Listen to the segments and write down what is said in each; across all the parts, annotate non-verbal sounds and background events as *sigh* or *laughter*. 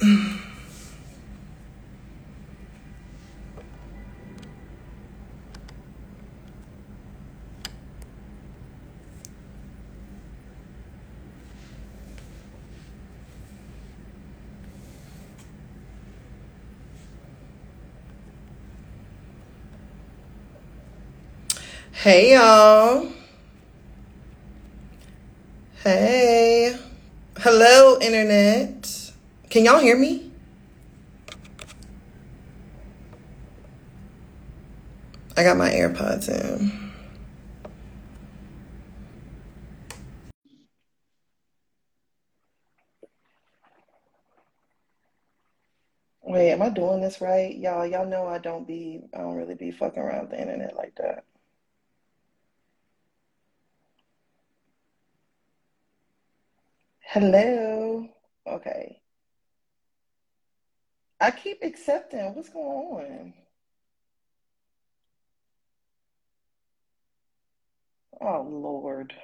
Hey y'all. Hey. Hello, internet. Can y'all hear me? I got my AirPods in. Wait, am I doing this right? Y'all, y'all know I don't be, I don't really be fucking around the internet like that. Hello. Okay. I keep accepting. What's going on? Oh, Lord.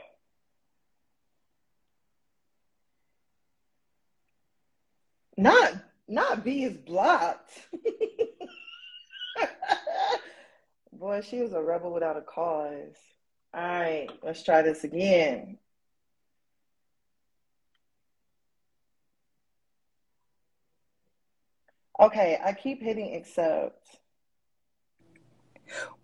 Not, not B is blocked. *laughs* Boy, she was a rebel without a cause. All right, let's try this again. Okay, I keep hitting accept.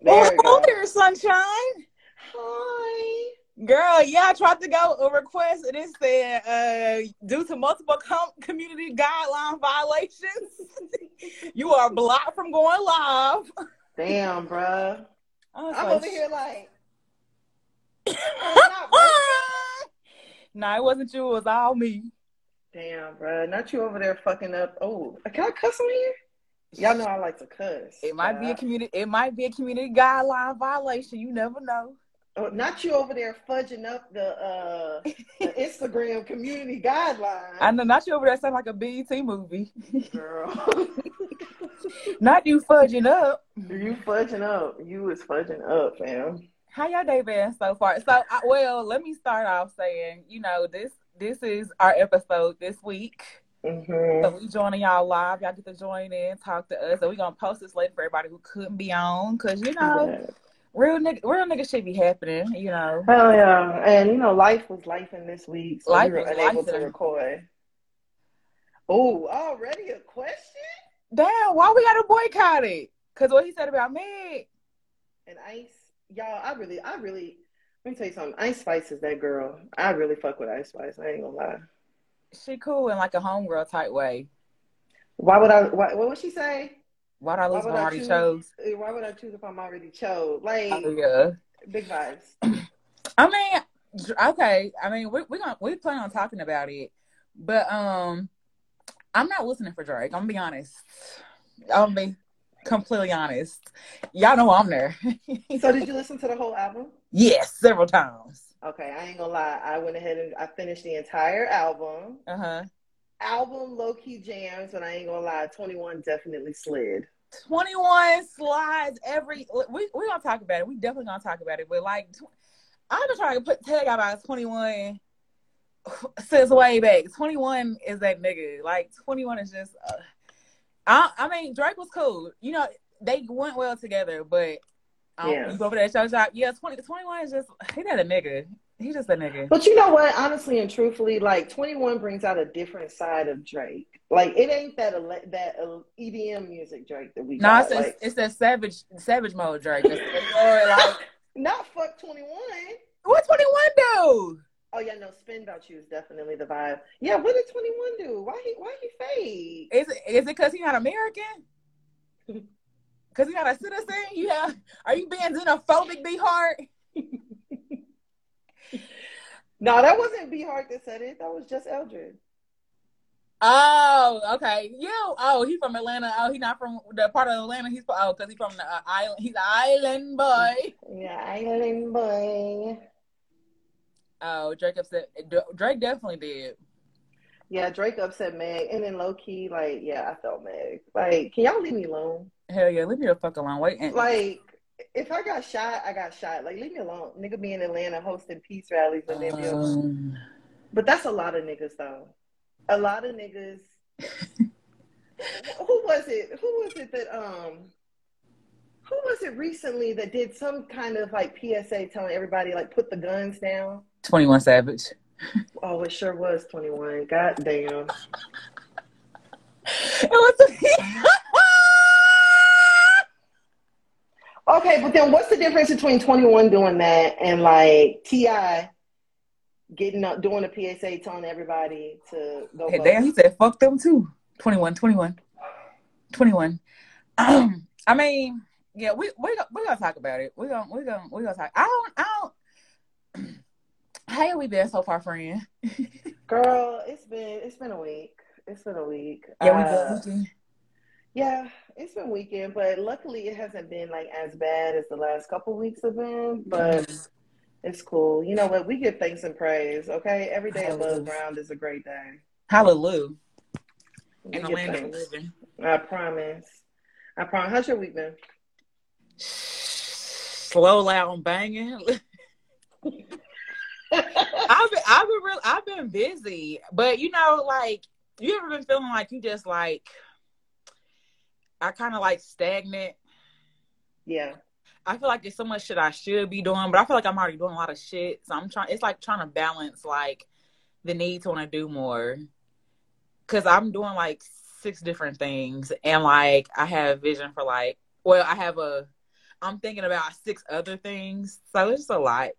Well, There we hello there, sunshine. Hi. Girl, yeah, I tried to go a request and it said, uh, due to multiple com- community guideline violations, *laughs* you are blocked from going live. Damn, bruh. *laughs* I was I'm like, over here like, *laughs* oh, it's not no, it wasn't you, it was all me. Damn, bruh. Not you over there fucking up. Oh, can I cuss on here? Y'all know I like to cuss. It might be a community it might be a community guideline violation. You never know. oh, not you over there fudging up the uh the Instagram community guidelines. I know not you over there sound like a BET movie. Girl. *laughs* not you fudging up. you fudging up. You was fudging up, fam. How y'all day been so far? So, I, well, let me start off saying, you know, this this is our episode this week. hmm So we joining y'all live. Y'all get to join in, talk to us. So we gonna post this later for everybody who couldn't be on, cause you know, real nigga, real nigga should be happening. You know, Hell yeah. And you know, life was life in this week, so Life we were unable to record. Oh, already a question? damn, why we gotta boycott it? Cause what he said about me And Ice, y'all, I really, I really, let me tell you something. Ice Spice is that girl. I really fuck with Ice Spice. I ain't gonna lie. She cool in like a homegirl type way. Why would I? Why, what would she say? Why would I Why lose would I I already choose? chose? eh, Why would I choose if I'm already chose? Like Oh, yeah. big vibes. *clears throat* I mean, okay. I mean, we we gonna we plan on talking about it, but um, I'm not listening for Drake. I'm gonna be honest. I'm gonna be completely honest. Y'all know I'm there. *laughs* So did you listen to the whole album? Yes, several times. Okay, I ain't gonna lie. I went ahead and I finished the entire album. Uh huh. Album low key jams, but I ain't gonna lie. Twenty one definitely slid. 21 slides every. We we gonna talk about it. We definitely gonna talk about it. But like, I've been trying to put tag about 21 since way back. 21 is that nigga. Like 21 is just. Uh, I I mean Drake was cool. You know they went well together, but Yeah. go over there show shop. Yeah, 20, 21 is just he not a nigga. He just a nigga. But you know what? Honestly and truthfully, like Twenty One brings out a different side of Drake. Like it ain't that ele- that EDM music Drake that we No, got. it's a, like, it's a savage savage mode Drake. It's, it's more like *laughs* not fuck Twenty One. what 21 do? Oh yeah, no, Spin About You is definitely the vibe. Yeah, what did Twenty One do? Why he why he fade? Is it is it because he's not American? *laughs* Because he's not a citizen? You have, are you being xenophobic, B Hart? *laughs* No, that wasn't B Hart that said it. That was just Eldred. Oh, okay. You oh, he's from Atlanta. Oh, he's not from the part of Atlanta. He's oh, because he's from the uh, island. He's an island boy. Yeah, Island Boy. Oh, Drake upset. Drake definitely did. Yeah, Drake upset Meg, and then low key, like, yeah, I felt Meg. Like, can y'all leave me alone? Hell yeah, leave me the fuck alone. Wait, and, Like, if I got shot, I got shot. Like, leave me alone. Nigga be in Atlanta hosting peace rallies and then um, But that's a lot of niggas though. A lot of niggas *laughs* who was it? Who was it that um who was it recently that did some kind of like PSA telling everybody like put the guns down? 21 Savage. Oh, it sure was 21. God damn. *laughs* It was Okay, but then what's the difference between 21 doing that and like T.I. getting up doing a PSA telling everybody to go Hey, damn, he said fuck them too. 21, 21, 21. Um, I mean, yeah, we we we gonna talk about it. We gonna we gonna we gonna talk. I don't I don't. *clears throat* How have we been so far, friend? *laughs* Girl, it's been it's been a week. It's been a week. Yeah, we Uh, good. Yeah, it's been weekend, but luckily it hasn't been like as bad as the last couple weeks have been. But it's cool. You know what? We give thanks and praise. Okay, every day above ground is a great day. Hallelujah. We In the land of living. I promise. I promise. How's your week been? Slow, loud, and banging. *laughs* I've been, I've been real, I've been busy, but you know, like, you ever been feeling like you just like, I kind of like stagnant. yeah. I feel like there's so much shit I should be doing, but I feel like I'm already doing a lot of shit. So I'm trying. It's like trying to balance like the need to want to do more, because I'm doing like six different things, and like I have vision for like, well, I have a, I'm thinking about six other things, so it's just a lot.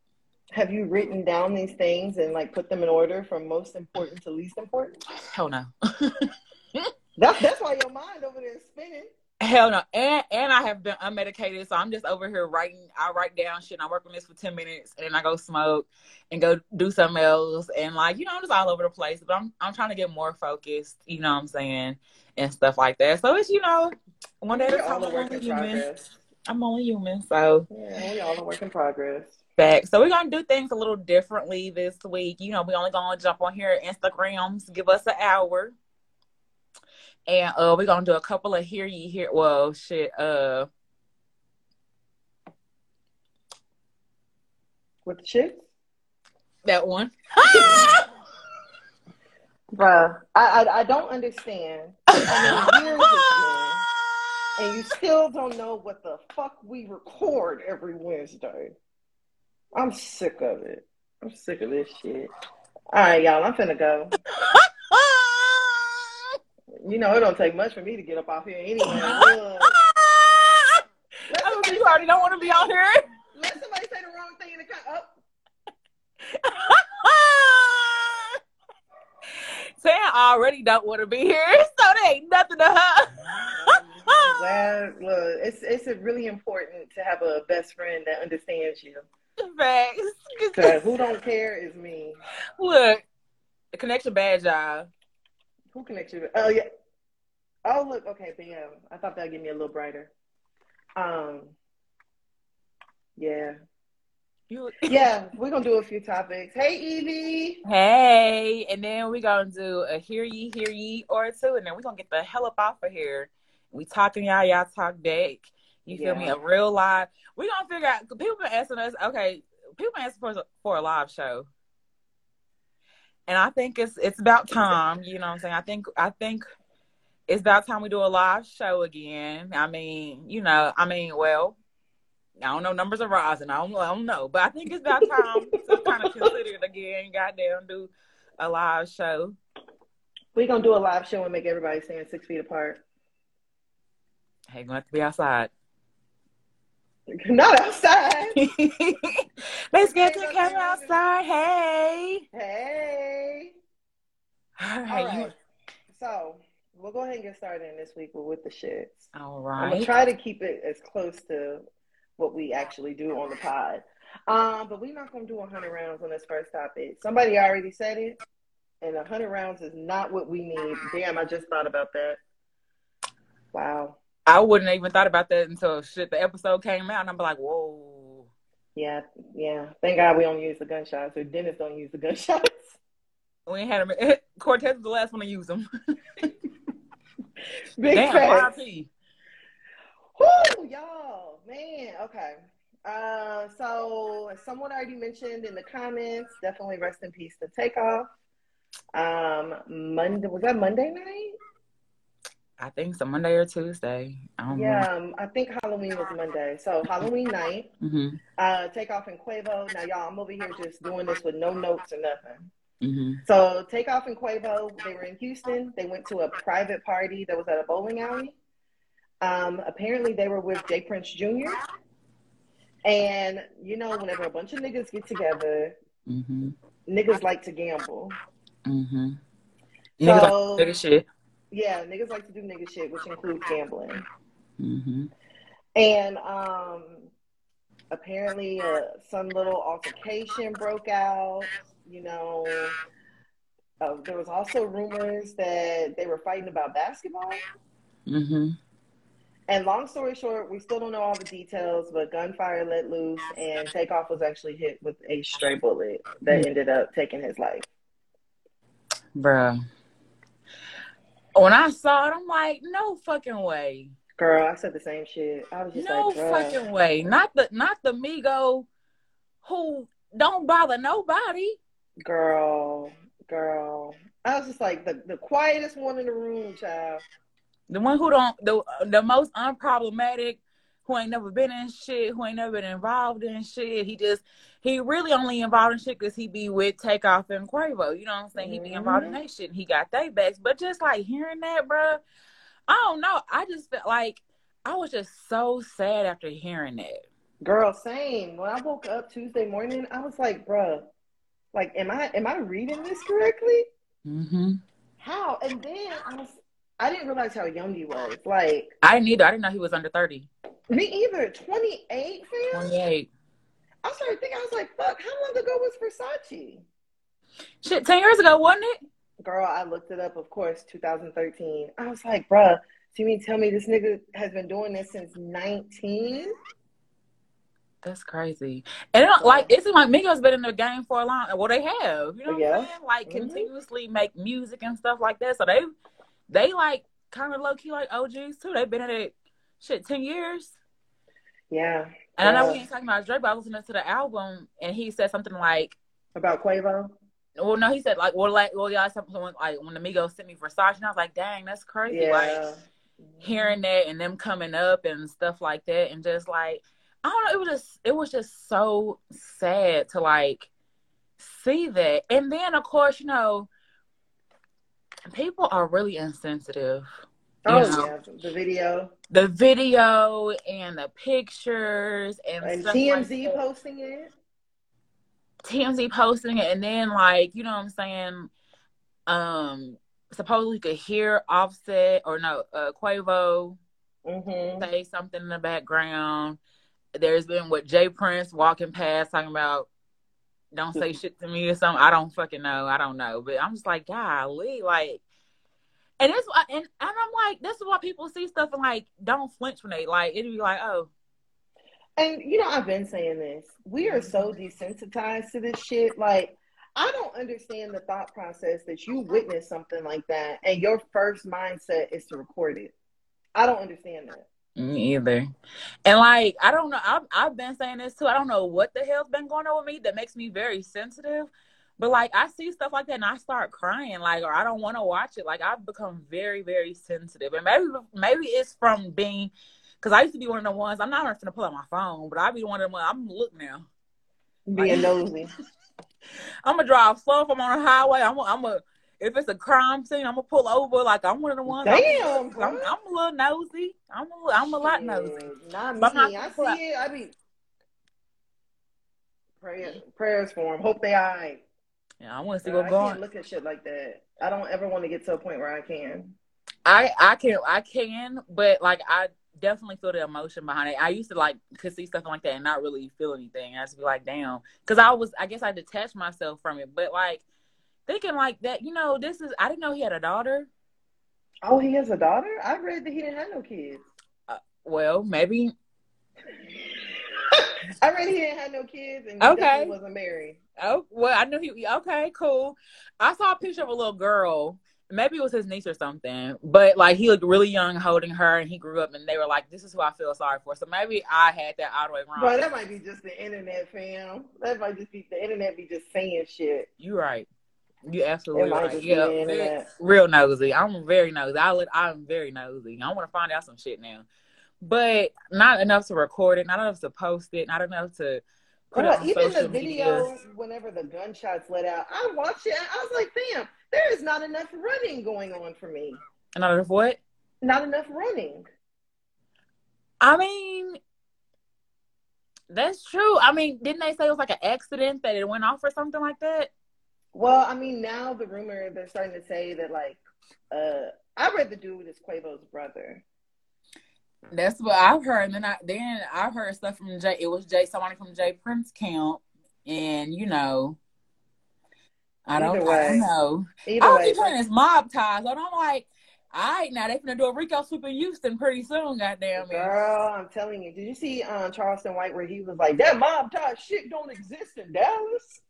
Have you written down these things and like put them in order from most important to least important? Hell no. *laughs* That's that's why your mind over there is spinning. Hell no. And and I have been unmedicated, so I'm just over here writing. I write down shit and I work on this for 10 minutes and then I go smoke and go do something else. And like, you know, I'm just all over the place. But I'm I'm trying to get more focused, you know what I'm saying? And stuff like that. So it's, you know, one day at a time. I'm only human. I'm only human. So Yeah, we all a work in progress. back. So we're gonna do things a little differently this week. You know, we only gonna jump on here Instagrams, give us an hour. And uh we're gonna do a couple of hear ye hear well shit, uh With the shit? that one. *laughs* Bruh, I, I I don't understand. I mean, *laughs* years and you still don't know what the fuck we record every Wednesday. I'm sick of it. I'm sick of this shit. All right, y'all. I'm finna go. *laughs* You know, it don't take much for me to get up off here anyway. *laughs* Look, I mean, somebody, you already don't want to be on here. let somebody say the wrong thing in the com- oh, Sam already don't want to be here, so there ain't nothing to her. *laughs* Well, look, it's it's really important to have a best friend that understands you. Facts. Cause who don't care is me. Look, the connection bad job. Who connects you? Oh yeah. Oh look, okay, bam. I thought that'd give me a little brighter. Um. Yeah, You *laughs* yeah. We're gonna do a few topics. Hey, Evie. Hey, and then we gonna do a hear ye, hear ye or two, and then we gonna get the hell up off of here. We talking y'all, y'all talk back. You feel me? A real live. We gonna figure out. People been asking us. Okay, people been asking for for a live show, and I think it's it's about time. You know what I'm saying? I think I think it's about time we do a live show again. I mean, you know, I mean, well. I don't know. Numbers are rising. I don't, I don't know, but I think it's about time to *laughs* kind of consider it again. Goddamn, do a live show. We're gonna do a live show and make everybody stand six feet apart. Hey, gonna have to be outside. *laughs* Not outside. *laughs* Let's get to camera outside. Hey. Hey. All All right. right. So we'll go ahead and get started in this week with, with the shits. All right. I'm gonna try to keep it as close to what we actually do on the pod. Um, but we're not gonna do 100 rounds on this first topic. Somebody already said it, and 100 rounds is not what we need. Damn, I just thought about that. Wow. I wouldn't have even thought about that until shit the episode came out, and I'm like, whoa. Yeah, yeah. Thank God we don't use the gunshots, or Dennis don't use the gunshots. *laughs* We ain't had him. *laughs* Cortez was the last one to use them. *laughs* Big Damn. RIP. Whoo, y'all, man. Okay. Uh, so someone already mentioned in the comments, definitely rest in peace to Takeoff. Um, Monday was that Monday night? I think it's a Monday or Tuesday. I don't Yeah, know. um, I think Halloween was Monday. So Halloween night, hmm uh, Takeoff and Quavo. Now, y'all, I'm over here just doing this with no notes or nothing. hmm So Takeoff and Quavo, they were in Houston. They went to a private party that was at a bowling alley. Um, apparently, they were with J Prince Jr. And you know, whenever a bunch of niggas get together, hmm niggas like to gamble. hmm Niggas So like nigga shit. Yeah, niggas like to do nigga shit, which includes gambling. hmm And um, apparently, uh, some little altercation broke out. You know, uh, there was also rumors that they were fighting about basketball. Mm-hmm. And long story short, we still don't know all the details, but gunfire let loose, and Takeoff was actually hit with a stray bullet that ended up taking his life. Bruh. When I saw it, I'm like, no fucking way. Girl, I said the same shit. I was just No like, bruh. fucking way. Not the not the Migo who don't bother nobody. girl, girl. I was just like the, the quietest one in the room, child. The one who don't the the most unproblematic, who ain't never been in shit, who ain't never been involved in shit. He just he really only involved in shit because he be with Takeoff and Quavo. You know what I'm saying? He be involved in that shit. And he got they backs. But just like hearing that, bruh, I don't know. I just felt like I was just so sad after hearing that. Girl, same. When I woke up Tuesday morning, I was like, bruh, like, am I am I reading this correctly? Mm-hmm. How? And then I was I didn't realize how young he was. Like, I didn't either. I didn't know he was under 30. me either. 28, fam? 28. I started thinking, I was like, fuck, how long ago was Versace? Shit, 10 years ago, wasn't it? Girl, I looked it up, of course, 2013. I was like, bruh, do you mean tell me this nigga has been doing this since 19? That's crazy. And it don't, like it seems like Migos been in the game for a long. Well, they have. You know what I'm saying? Like Mhm. continuously make music and stuff like that. So they they like kind of low key like OGs too. They've been in it shit ten years. Yeah. And I know Yeah. we uh, ain't talking about Drake, but I was listening to the album and he said something like, About Quavo? "Well, no, he said like, well, like, well, y'all something like when the Migos sent me Versace, and I was like, dang, that's crazy. Like Yeah. hearing that and them coming up and stuff like that and just like I don't know, it was just it was just so sad to like see that. And then of course, you know, people are really insensitive. You Oh, know, yeah. The video. the video and the pictures and, And stuff TMZ like posting it. TMZ posting it and then like, you know what I'm saying? Um supposedly you could hear Offset or no, uh Quavo Mm-hmm. say something in the background. There's been what J Prince walking past talking about don't say *laughs* shit to me or something. I don't fucking know. I don't know. But I'm just like, golly, like and it's why and, and I'm like, this is why people see stuff and like don't flinch when they like it'd be like, oh, And you know, I've been saying this. We are so desensitized to this shit. Like, I don't understand the thought process that you witness something like that and your first mindset is to record it. I don't understand that. me either. And like, I don't know. I've I've been saying this too. I don't know what the hell's been going on with me that makes me very sensitive. But like I see stuff like that and I start crying, like, or I don't want to watch it. Like I've become very, very sensitive, and maybe maybe it's from being, because I used to be one of the ones. I'm not going to pull out my phone, but I be one of them. I'm look now. Being nosy. *laughs* I'm gonna drive slow if I'm on a highway. I'm I'm a if it's a crime scene, I'm gonna pull over. Like I'm one of the ones. I'm- Damn, I'm. I'm, a little nosy. I'm a, I'm a lot nosy. Not But me. I'm I see it. I be Prayer, prayers for them. Hope they all right. Yeah, I want to see Uh, what's I going. can't look at shit like that. I don't ever want to get to a point where I can. I I can I can, but like I definitely feel the emotion behind it. I used to like could see stuff like that and not really feel anything. I just be like, damn, because I was I guess I detached myself from it. But like thinking like that, you know, this is I didn't know he had a daughter. Oh, he has a daughter? I read that he didn't have no kids. Well, maybe *laughs* I read he didn't have no kids and he Okay. wasn't married. Oh well I knew he okay cool. I saw a picture of a little girl. Maybe it was his niece or something, but like he looked really young holding her, and he grew up, and they were like, "This is who I feel sorry for." So maybe I had that all the way wrong. Bro, that might be just the internet, fam. That might just be the internet be just saying shit. You right. You absolutely right. Yeah, real nosy. I'm very nosy. I let, I'm very nosy. I want to find out some shit now, but not enough to record it. Not enough to post it. Not enough to Girl, it on even the video, media. whenever the gunshots let out, I watched it. I was like, "Damn, there is not enough running going on for me. Not enough what? Not enough running." I mean, that's true. I mean, didn't they say it was like an accident that it went off or something like that? Well, I mean, now the rumor they're starting to say that like, uh, I read the dude is Quavo's brother. That's what I've heard. And then I then I've heard stuff from Jay. It was Jay, somebody from J Prince camp, and you know, I don't, I don't know. Either I was way, this mob ties, and I'm like, all right, now they finna do a RICO sweep in Houston pretty soon. Goddamn it! girl, I'm telling you. Did you see um, Charleston White where he was like, "That mob tie shit don't exist in Dallas"?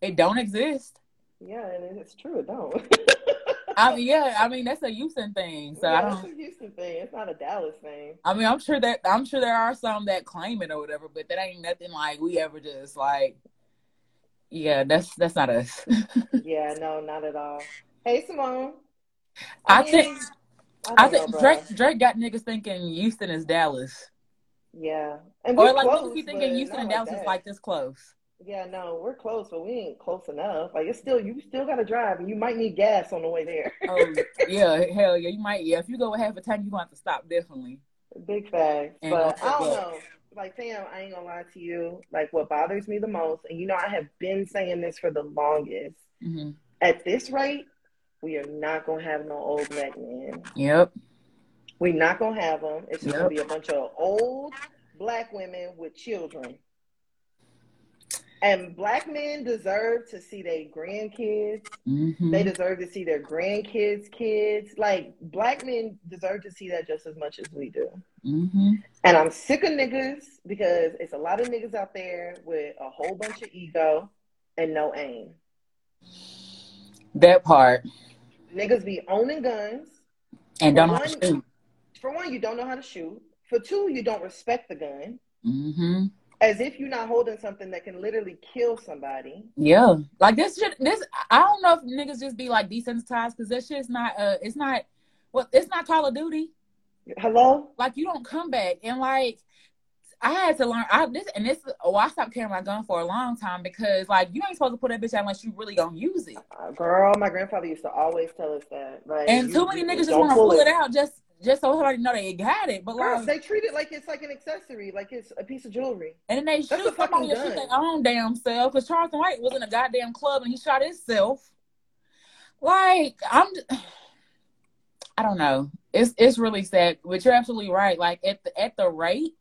It don't exist. Yeah, and it's true. It don't. *laughs* I mean, yeah, I mean that's a Houston thing. So I don't. it's a Houston thing. It's not a Dallas thing. I mean, I'm sure that I'm sure there are some that claim it or whatever, but that ain't nothing like we ever just like. Yeah, that's that's not us. *laughs* Yeah, no, not at all. Hey, Simone. I think I, I think know, Drake. Drake got niggas thinking Houston is Dallas, Yeah, and or like close, niggas be thinking Houston and like Dallas is like this close. Yeah, no, we're close, but we ain't close enough. Like it's still, you still got to drive, and you might need gas on the way there. Oh yeah, hell yeah, you might. Yeah, if you go half a tank, you're gonna have to stop definitely. Big facts. And But I don't know. Like, fam, I ain't gonna lie to you. Like, what bothers me the most, and you know, I have been saying this for the longest. hmm At this rate, we are not gonna have no old black men. Yep. We're not gonna have them. It's just gonna be a bunch of old black women with children. And black men deserve to see their grandkids. hmm They deserve to see their grandkids' kids. Like black men deserve to see that just as much as we do. hmm And I'm sick of niggas because it's a lot of niggas out there with a whole bunch of ego and no aim. That part, Niggas be owning guns. and don't know how to one- shoot. For one, you don't know how to shoot. For two, you don't respect the gun. hmm As if you're not holding something that can literally kill somebody. Yeah, like this shit. This I don't know if niggas just be like desensitized because that shit's not. Uh, it's not. Well, it's not Call of Duty. Hello? Like you don't come back and like. I had to learn. I this and this. Oh, I stopped carrying my gun for a long time because like you ain't supposed to put that bitch out unless you really gonna use it. Uh, girl, my grandfather used to always tell us that. Like, And you- too many you niggas just want to pull it out just just so somebody know they got it. But Girl, like, they treat it like it's like an accessory, like it's a piece of jewelry. and then they That's shoot somebody or shoot their own damn self. Because Charleston White was in a goddamn club and he shot himself. Like I'm, *sighs* I don't know. It's it's really sad, but you're absolutely right. Like at the at the rate,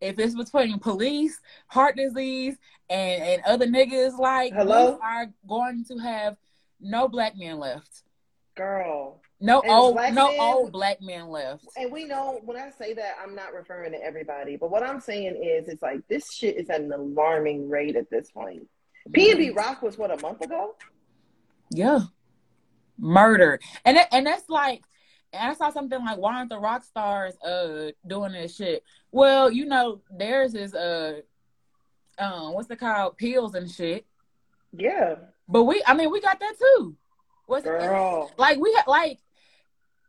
if it's between police, heart disease, and and other niggas, like Hello? we are going to have no black men left. Girl. No And old black no men- old black men left. And we know when I say that, I'm not referring to everybody, but what I'm saying is, it's like this shit is at an alarming rate at this point. PnB Rock was what a month ago. Yeah. Murdered. And that, and that's like and I saw something like why aren't the rock stars uh doing this shit? Well, you know, theirs is uh um what's it called? Pills and shit. Yeah, But we I mean we got that too. What's girl, like we ha- like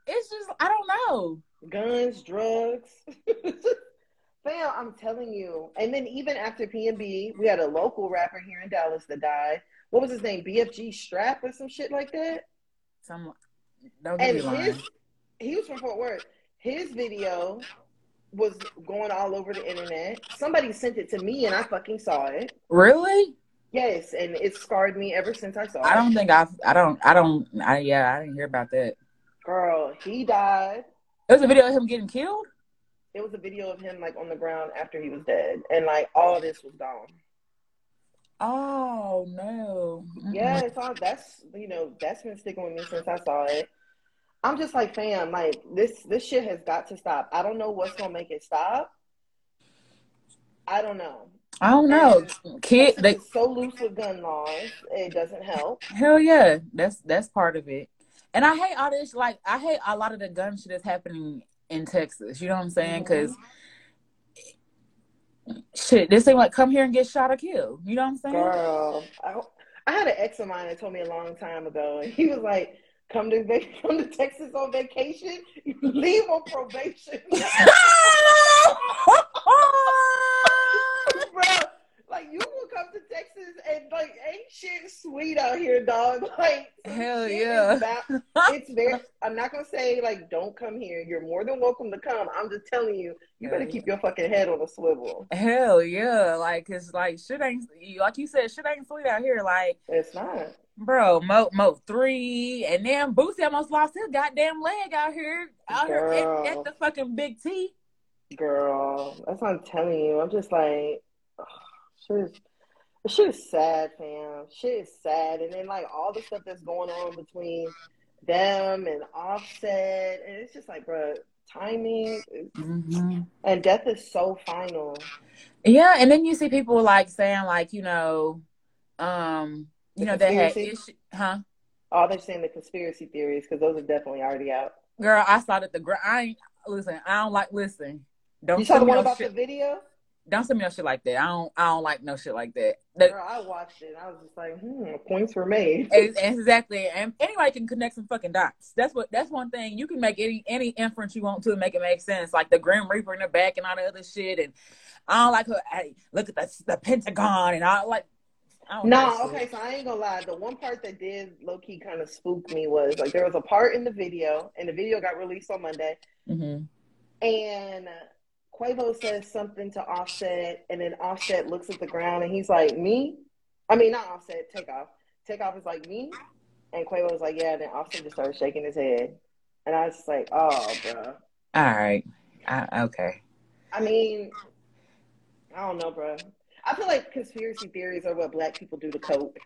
it's just I don't know. guns, drugs. *laughs* Fam, I'm telling you. And then even after PnB, we had a local rapper here in Dallas that died. What was his name? BFG Strap or some shit like that. Some don't And get me lying. his, he was from Fort Worth. His video was going all over the internet. Somebody sent it to me, and I fucking saw it. Really? Yes, and it scarred me ever since I saw I it. I don't think I've I don't I don't I yeah, I didn't hear about that. Girl, he died. There's a video of him getting killed? It was a video of him like on the ground after he was dead, and like all this was gone. Oh no. Yeah, it's all that's you know that's been sticking with me since I saw it. I'm just like, fam, like this this shit has got to stop. I don't know what's gonna make it stop. I don't know. I don't know. Kid they so loose with gun laws, it doesn't help. Hell yeah, that's that's part of it. And I hate all this. Like I hate a lot of the gun shit that's happening in Texas. You know what I'm saying? Because shit, this ain't like come here and get shot or killed. You know what I'm saying? Girl, I, I had an ex of mine that told me a long time ago, and he was like, "Come to *laughs* come to Texas on vacation, *laughs* leave on probation." *laughs* Bro, like you come to Texas and like ain't shit sweet out here, dog. *laughs* Like Hell yeah. about- *laughs* it's very. I'm not gonna say like don't come here. You're more than welcome to come. I'm just telling you, you better Yeah. keep your fucking head on a swivel. Hell yeah. Like, cause like shit ain't like you said, shit ain't sweet out here. Like, It's not. bro, Mo Mo three, and then Boosie almost lost his goddamn leg out here, out here at, at the fucking Big T. Girl, that's what I'm telling you. I'm just like, ugh, shit is, shit is sad, fam. Shit is sad. And then, like, all the stuff that's going on between them and Offset. And it's just like, bro, timing Mm-hmm. and death is so final. Yeah, and then you see people like saying like, you know, um, you The know, they had issue, huh? All they're saying the conspiracy theories because those are definitely already out. Girl, I saw that the gra- I ain't listen. I don't like listen. Don't You saw the one about shit. the video? Don't send me no shit like that. I don't. I don't like no shit like that. That Girl, I watched it. And I was just like, hmm, points were made. *laughs* Exactly. And anybody can connect some fucking dots. That's what. That's one thing. You can make any any inference you want to and make it make sense. Like the Grim Reaper in the back and all the other shit. And I don't like her. Hey, look at the the Pentagon and I like. I don't know. No, like okay, so I ain't gonna lie. The one part that did low key kind of spook me was like there was a part in the video, and the video got released on Monday, hmm and Quavo says something to Offset, and then Offset looks at the ground and he's like, "Me?" I mean, not Offset. Takeoff. Takeoff is like me, and Quavo was like, "Yeah." And then Offset just started shaking his head, and I was just like, "Oh, bro." All right. I, okay. I mean, I don't know, bro. I feel like conspiracy theories are what black people do to cope.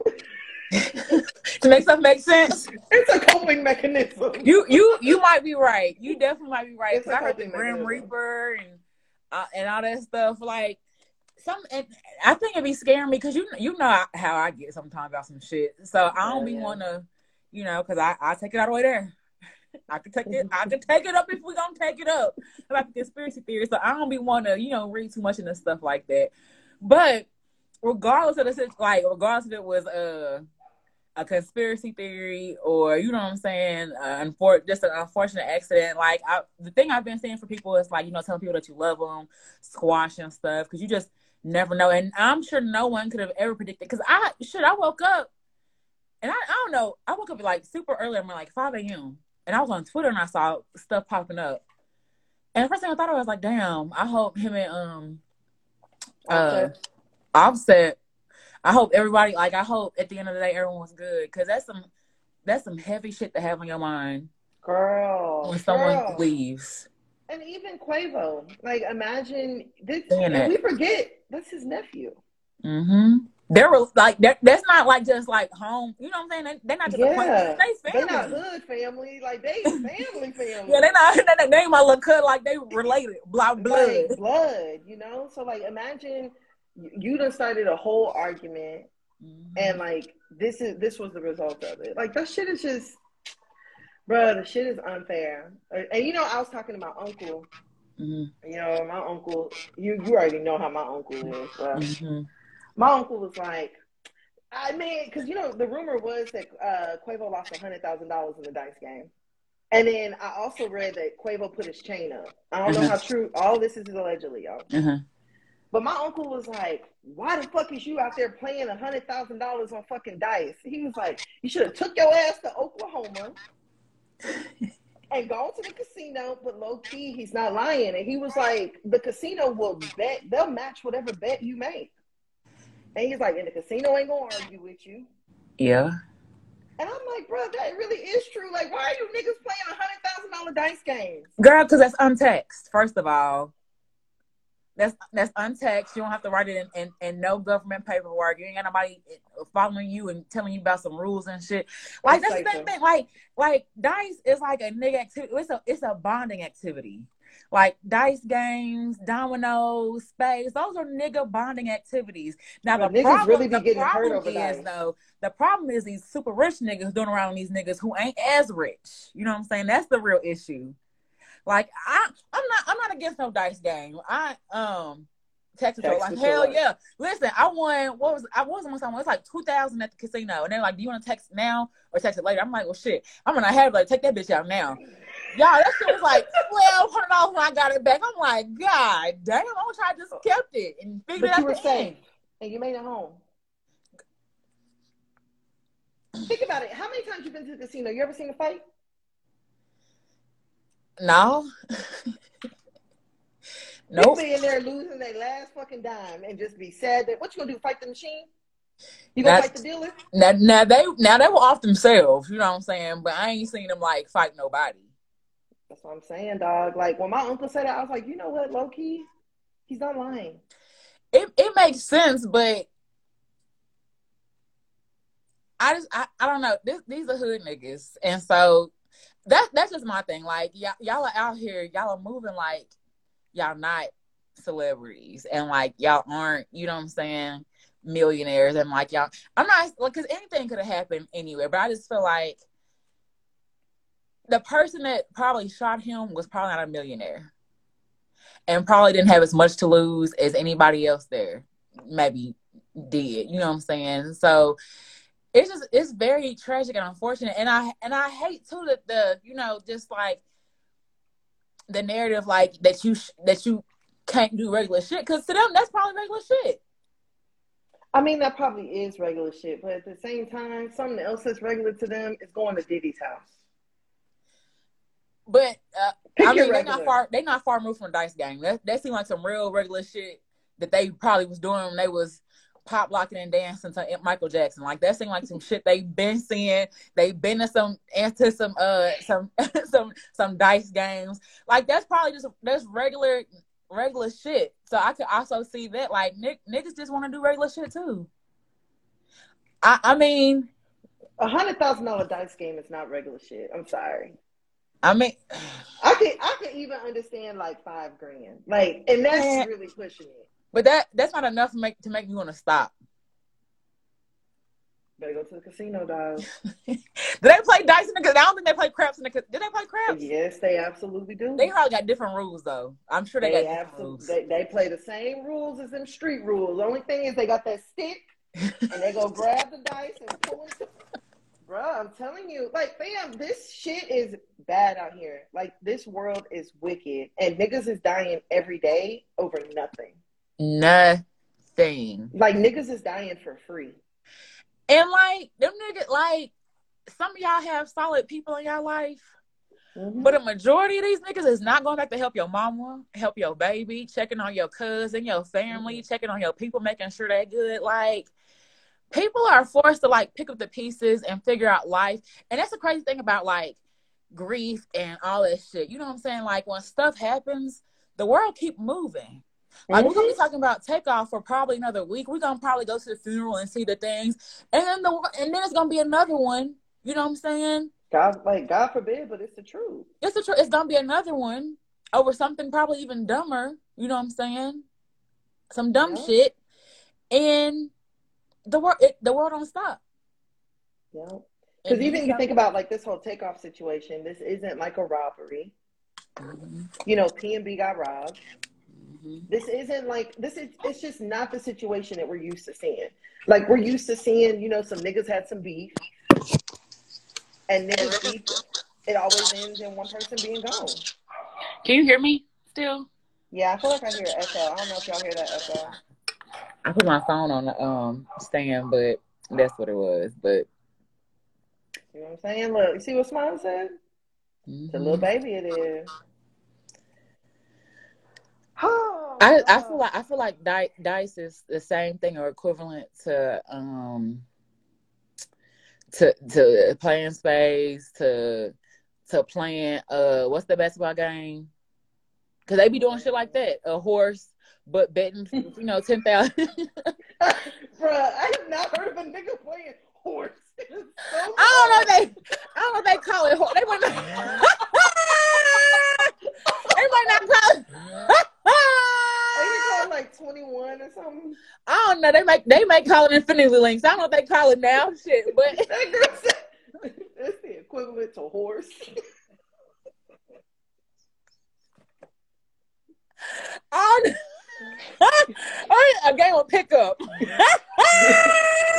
*laughs* to make stuff make sense. it's a coping mechanism. You you you might be right. You definitely might be right. It's 'Cause a I heard the Grim mechanism. Reaper and uh, and all that stuff. Like some, and I think it'd be scaring me because you you know how I get sometimes about some shit. So I don't be Yeah, to, you know, because I I take it all the way there. I could take it. I could *laughs* take it up if we gonna take it up about the conspiracy theory. So I don't be want to, you know, read too much into stuff like that. But regardless of the like, regardless if it was uh a conspiracy theory or you know what I'm saying, uh, unfor- just an unfortunate accident. Like I, the thing I've been saying for people is like you know telling people that you love them, squashing and stuff because you just never know. And I'm sure no one could have ever predicted because I should I woke up and I, I don't know I woke up like super early. I'm like 5 a.m. and I was on Twitter and I saw stuff popping up. And the first thing I thought of was like, damn, I hope him and um uh Offset. Offset. I hope everybody like. I hope at the end of the day everyone was good because that's some that's some heavy shit to have on your mind Girl, when someone girl. leaves. and even Quavo. Like, imagine this. We forget that's his nephew. Mm-hmm. There was like that. That's not like just like home. You know what I'm saying? They, they're not just Yeah. They they're not family. hood family. Like they *laughs* family family. Yeah, they're not. *laughs* They, they ain't my little cut like they related. Blood, blood. Like blood. You know. So like, imagine you- done started a whole argument, Mhm. and like this is this was the result of it. Like that shit is just. Bro, the shit is unfair. And, you know, I was talking to my uncle. Mhm. You know, my uncle. You you already know how my uncle is. Mhm. my uncle was like, I mean, because you know the rumor was that uh, Quavo lost hundred thousand dollars in the dice game, and then I also read that Quavo put his chain up. I don't know Mhm. how true all this is allegedly, y'all. But my uncle was like, "Why the fuck is you out there playing a hundred thousand dollars on fucking dice?" He was like, "You should have took your ass to Oklahoma." *laughs* And gone to the casino, but low key, he's not lying. And he was like, the casino will bet, they'll match whatever bet you make. And he's like, and the casino ain't gonna argue with you. Yeah. And I'm like, bro, that really is true. Like, why are you niggas playing a hundred thousand dollar dice games? Girl, because that's untaxed. First of all, that's that's untaxed. You don't have to write it in, in, in no government paperwork. You ain't got nobody uh, following you and telling you about some rules and shit. Like that's the That's same thing. Like like dice is like a nigga activity. It's a it's a bonding activity. Like dice games, dominoes, spades, those are nigga bonding activities. Now the problem, really be the getting hurt problem over is dice. though, the problem is these super rich niggas doing around these niggas who ain't as rich. You know what I'm saying? That's the real issue. Like I, I'm not, I'm not against no dice game. I, um, Texas, Text like hell yeah. Listen, I won. What was I was once I won? It's like two thousand at the casino, and they're like, "Do you want to text now or text it later?" I'm like, "Well, shit, I'm gonna have like take that bitch out now." Y'all, that shit was like twelve hundred dollars when I got it back. I'm like, God damn, I wish I just kept it and figured But it you out. were the safe end. and you made it home. Think about it. How many times you been to the casino? You ever seen a fight? No. *laughs* Nope. be in there losing their last fucking dime and just be sad that what you gonna do? Fight the machine? You gonna That's- fight the dealer? Now, now they now they were off themselves, you know what I'm saying? But I ain't seen them like fight nobody. That's what I'm saying, dog. Like when my uncle said that, I was like, you know what, low key, he's not lying. It it makes sense, but I just I, I don't know. This these are hood niggas, and so that that's just my thing. Like y'all y'all are out here, y'all are moving like y'all not celebrities, and like y'all aren't, you know what I'm saying, millionaires, and like y'all. I'm not like because anything could have happened anywhere, but I just feel like the person that probably shot him was probably not a millionaire, and probably didn't have as much to lose as anybody else there maybe did. You know what I'm saying? So it's just it's very tragic and unfortunate and i and i hate too that the you know just like the narrative like that you sh- that you can't do regular shit because to them that's probably regular shit I mean, that probably is regular shit, but at the same time, something else that's regular to them is going to Diddy's house. but uh, *laughs* i mean they're not far. They're not far removed from dice game that, that seemed like some real regular shit that they probably was doing when they was pop locking and dancing to michael jackson like that seemed like some shit they've been seeing They've been to some into some uh some *laughs* some some dice games like that's probably just that's regular regular shit so i could also see that like nick niggas just want to do regular shit too i i mean A hundred thousand dollar dice game is not regular shit. I'm sorry. i mean *sighs* I could I could even understand like five grand. Like and that's really pushing it. But that that's not enough to make to make me want to stop Better go to the casino, dog. *laughs* do they play dice in the casino? i don't think they play craps in the did they play craps Yes, they absolutely do. They probably got different rules though. I'm sure they, They got absolutely rules. they, they play the same rules as them street rules. The only thing is they got that stick and they go grab the dice and pull it. Bruh, I'm telling you, like, fam, this shit is bad out here. Like, this world is wicked, and niggas is dying every day over nothing. Nothing. Like, niggas is dying for free. And like them niggas, like some of y'all have solid people in your life, Mhm. but a majority of these niggas is not going back to help your mama, help your baby, checking on your cousin, your family, checking on your people, making sure they're good. Like people are forced to like pick up the pieces and figure out life. And that's the crazy thing about like grief and all that shit. You know what I'm saying? Like when stuff happens, the world keep moving. Like we're gonna be talking about takeoff for probably another week. We're gonna probably go to the funeral and see the things, and then the and then it's gonna be another one. You know what I'm saying? God, like, God forbid, but it's the truth. It's the truth. it's gonna be another one over something probably even dumber. You know what I'm saying? Some dumb Yeah. shit, and the world it, the world don't stop. Yeah. Because even you think about like this whole takeoff situation, this isn't like a robbery. Mhm, You know, PnB got robbed. Mhm. This isn't like this is it's just not the situation that we're used to seeing. Like we're used to seeing, you know, some niggas had some beef. And niggas beef, it always ends in one person being gone. Can you hear me still? Yeah, I feel like I hear echo. I don't know if y'all hear that echo. I put my phone on the um stand, but that's what it was. But You know what I'm saying? Look, you see what Smile said? It's a little mhm. baby it is. *sighs* *sighs* *laughs* I, I feel like I feel like Di- dice is the same thing or equivalent to um to to playing space to to playing uh what's the basketball game? Cause they be doing shit like that. A horse, but betting you know ten thousand. *laughs* Bruh, I have not heard of a nigga playing horse. So I don't know if they I don't know if they call it horse. They might not. *laughs* they might not call it. *laughs* Ain't it called like 21 or something? I don't know. They make they may call it Infinity Links. I don't know if they call it now. *laughs* Shit, but That girl said it's the equivalent to horse. I don't, *laughs* a game of pickup. *laughs*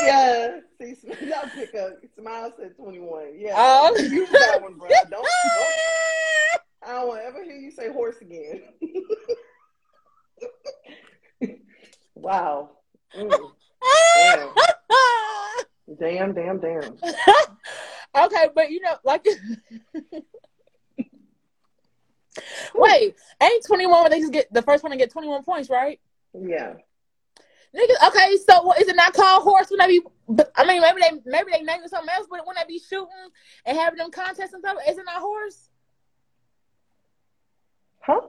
yeah. See, not pickup. Smile said 21. Yeah. Oh. You that one, bro. Don't, don't. I don't want to ever hear you say horse again. Wow. Mm. *laughs* Damn. damn, damn, damn. *laughs* okay, but you know, like, *laughs* wait, ain't 21 when they just get the first one to get 21 points, right? Yeah. Niggas, okay, so what, is it not called horse when they be? I mean, maybe they maybe they name it something else, but when they be shooting and having them contests and stuff, is it not horse? Huh?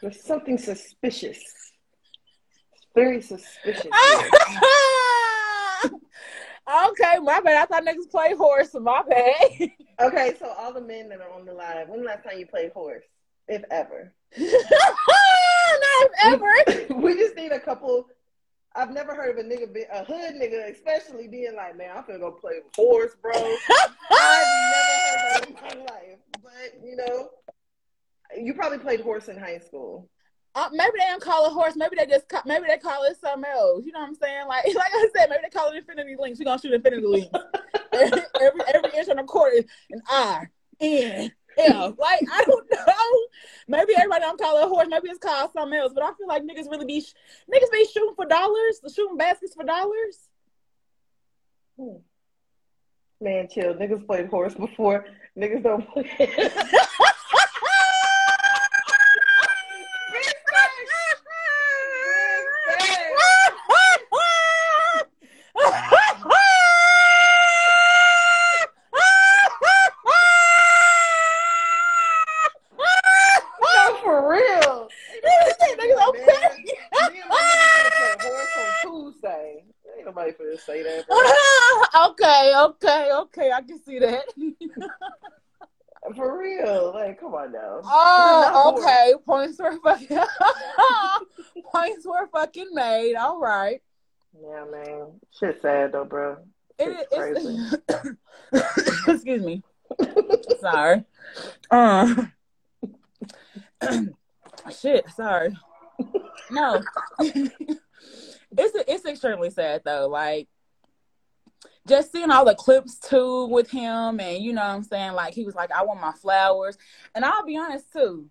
There's something suspicious. It's Very suspicious. okay, my bad. I thought niggas play horse. My bad. okay, so all the men that are on the live, when the last time you played horse, if ever? *laughs* Not ever. We, *laughs* we just need a couple. I've never heard of a nigga, be, a hood nigga, especially being like, man, I'm gonna go play horse, bro. I've never heard of that in my life. But you know, you probably played horse in high school. Uh, maybe they don't call it horse. Maybe they just call, maybe they call it something else. You know what I'm saying? Like *laughs* like I said, maybe they call it infinity links. We gonna shoot infinity links. *laughs* every every inch on the court is an I N L. Like I don't *laughs* know. Maybe everybody don't call it horse. Maybe it's called something else. But I feel like niggas really be niggas be shooting for dollars, shooting baskets for dollars. Hmm. Man, chill. Niggas played horse before. Niggas don't play. *laughs* *laughs* no, for real. Niggas Man, okay. me and my niggas finna play horse on Tuesday. Ain't nobody finna say that, bro. okay, okay, okay. I can see that. For real. Like, come on now. Oh, Not okay. Points were fucking *laughs* points were fucking made. All right. Yeah, man. Shit sad though, bro. It, It's it's, *coughs* excuse me. Sorry. Uh, *coughs* shit. Sorry. No. *laughs* it's it's extremely sad though. Like just seeing all the clips too with him, and you know what I'm saying. Like he was like, "I want my flowers," and I'll be honest too.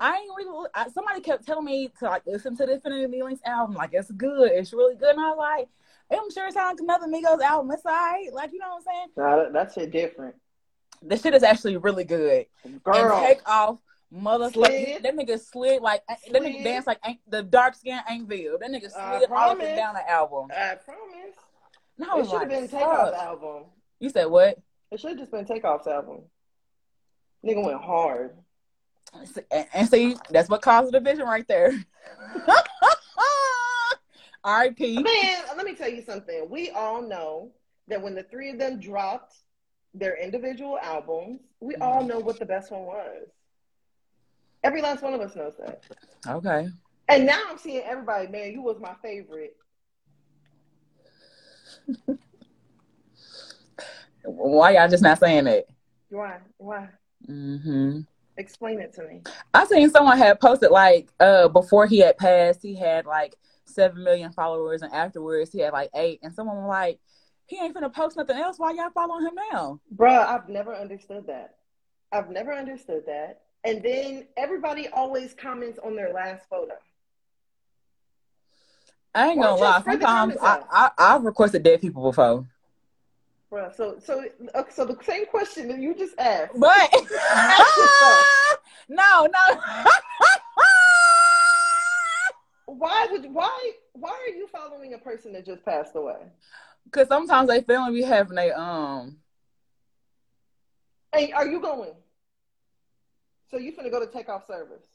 I ain't really. I, somebody kept telling me to like listen to the Infinity Links album. Like it's good. It's really good. And I was like, I'm sure it sounds like another Migos album. It's alright. Like you know what I'm saying. Nah, that, that shit different. The shit is actually really good. Girl. And Takeoff motherfucker. Slid. That nigga slid like that nigga Slid. dance like ain't, the dark skin ain't veiled. That nigga slid all up and down the album. I promise. No, It should have like, been Takeoff's album. You said what? It should have just been Takeoff's album. Nigga went hard. And, and see, that's what caused the division right there. *laughs* R.I.P. Man, let me tell you something. We all know that when the three of them dropped their individual albums, we mm. all know what the best one was. Every last one of us knows that. Okay. And now I'm seeing everybody, man, you was my favorite. Why y'all just not saying that? Why? Why? Mm-hmm. Explain it to me. I seen someone had posted like uh before he had passed, he had like seven million followers, and afterwards he had like eight. And someone was like, he ain't finna post nothing else. Why y'all following him now? Bruh, I've never understood that. I've never understood that. And then everybody always comments on their last photo. I ain't gonna lie. Sometimes I, I I've requested dead people before, Bruh, so so so the same question that you just asked. but *laughs* *laughs* no, no. *laughs* Why would why why are you following a person that just passed away? Because sometimes they family be having they um. Hey, are you going? So you finna go to takeoff service?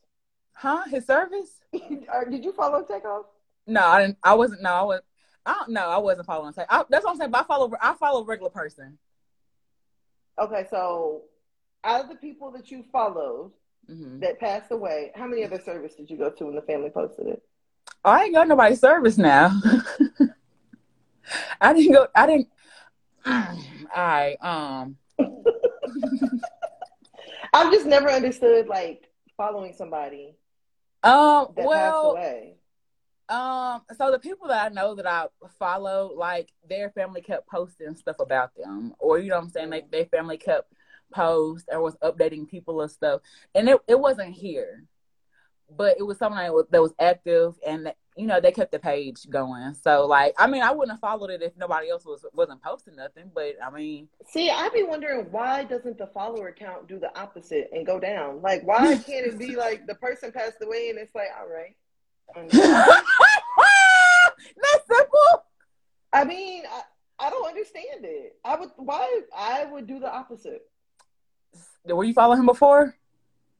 Huh? His service? Did you follow takeoff? No, I didn't. I wasn't. No, I was. I don't know. I wasn't following. I, that's what I'm saying. But I follow. I follow regular person. Okay, so out of the people that you followed Mhm. that passed away, how many other service did you go to when the family posted it? I ain't got nobody's service now. *laughs* I didn't go. I didn't. *clears throat* I um. *laughs* I've just never understood like following somebody Um. Well. Um. So the people that I know that I follow, like their family kept posting stuff about them, or you know what I'm saying, like their family kept post or was updating people and stuff, and it it wasn't here, but it was someone that was, that was active, and you know they kept the page going. So like, I mean, I wouldn't have followed it if nobody else was wasn't posting nothing, but I mean, See, I'd be wondering why doesn't the follower count do the opposite and go down? Like, why can't it be like the person passed away and it's like, all right. That's simple. I mean, I, I don't understand it. I would why I would do the opposite. Were you following him before?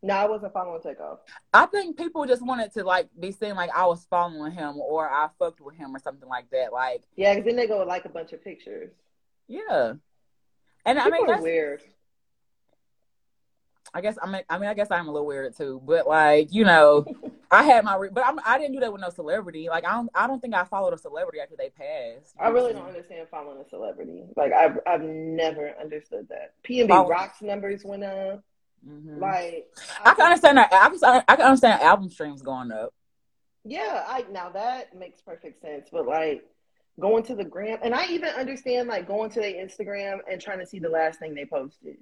No, I wasn't following takeoff. I think people just wanted to like be seen like I was following him or I fucked with him or something like that. Like, Yeah, because then they go like a bunch of pictures. yeah. And I People mean, that's, weird. I guess I mean, I mean, I guess I'm a little weird too. But like, you know, *laughs* I had my, re- but I'm, I didn't do that with no celebrity. Like, I don't, I don't think I followed a celebrity after they passed. I really don't understand following a celebrity. Like I've I've never understood that. PnB Rock's numbers went up. hmm Like I can understand that. I can, I can understand album streams going up. Yeah, I now that makes perfect sense. But like going to the gram, and I even understand like going to their Instagram and trying to see the last thing they posted.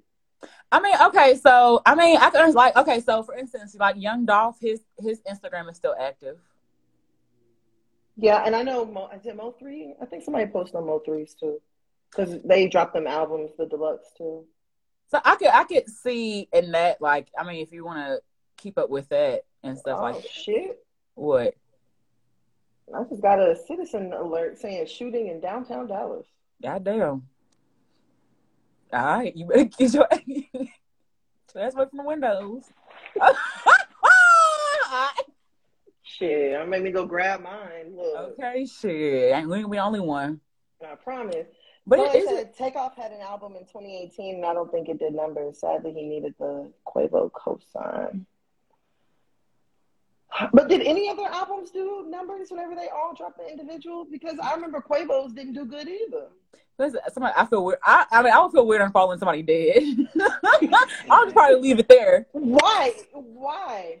I mean, okay, so I mean, I can like, okay, so for instance, like Young Dolph, his his Instagram is still active. Yeah, and I know Mo, is it Mo three? I think somebody posted on Mo threes too, because they dropped them albums, the deluxe too. So I could I could see in that like I mean if you want to keep up with that and stuff oh like shit! what I just got a citizen alert saying shooting in downtown Dallas. goddamn all right you better get your *laughs* that's away from the windows *laughs* Shit, I made me go grab mine. Look, okay shit ain't we ain't the only one I promise. but But it is said Takeoff had an album in 2018, and I don't think it did numbers. Sadly, he needed the Quavo cosign. But did any other albums do numbers whenever they all dropped an individual? Because I remember Quavo's didn't do good either. Listen, somebody I feel weird I, I mean I would feel weird on following somebody dead *laughs* I'll just probably leave it there Why? Why?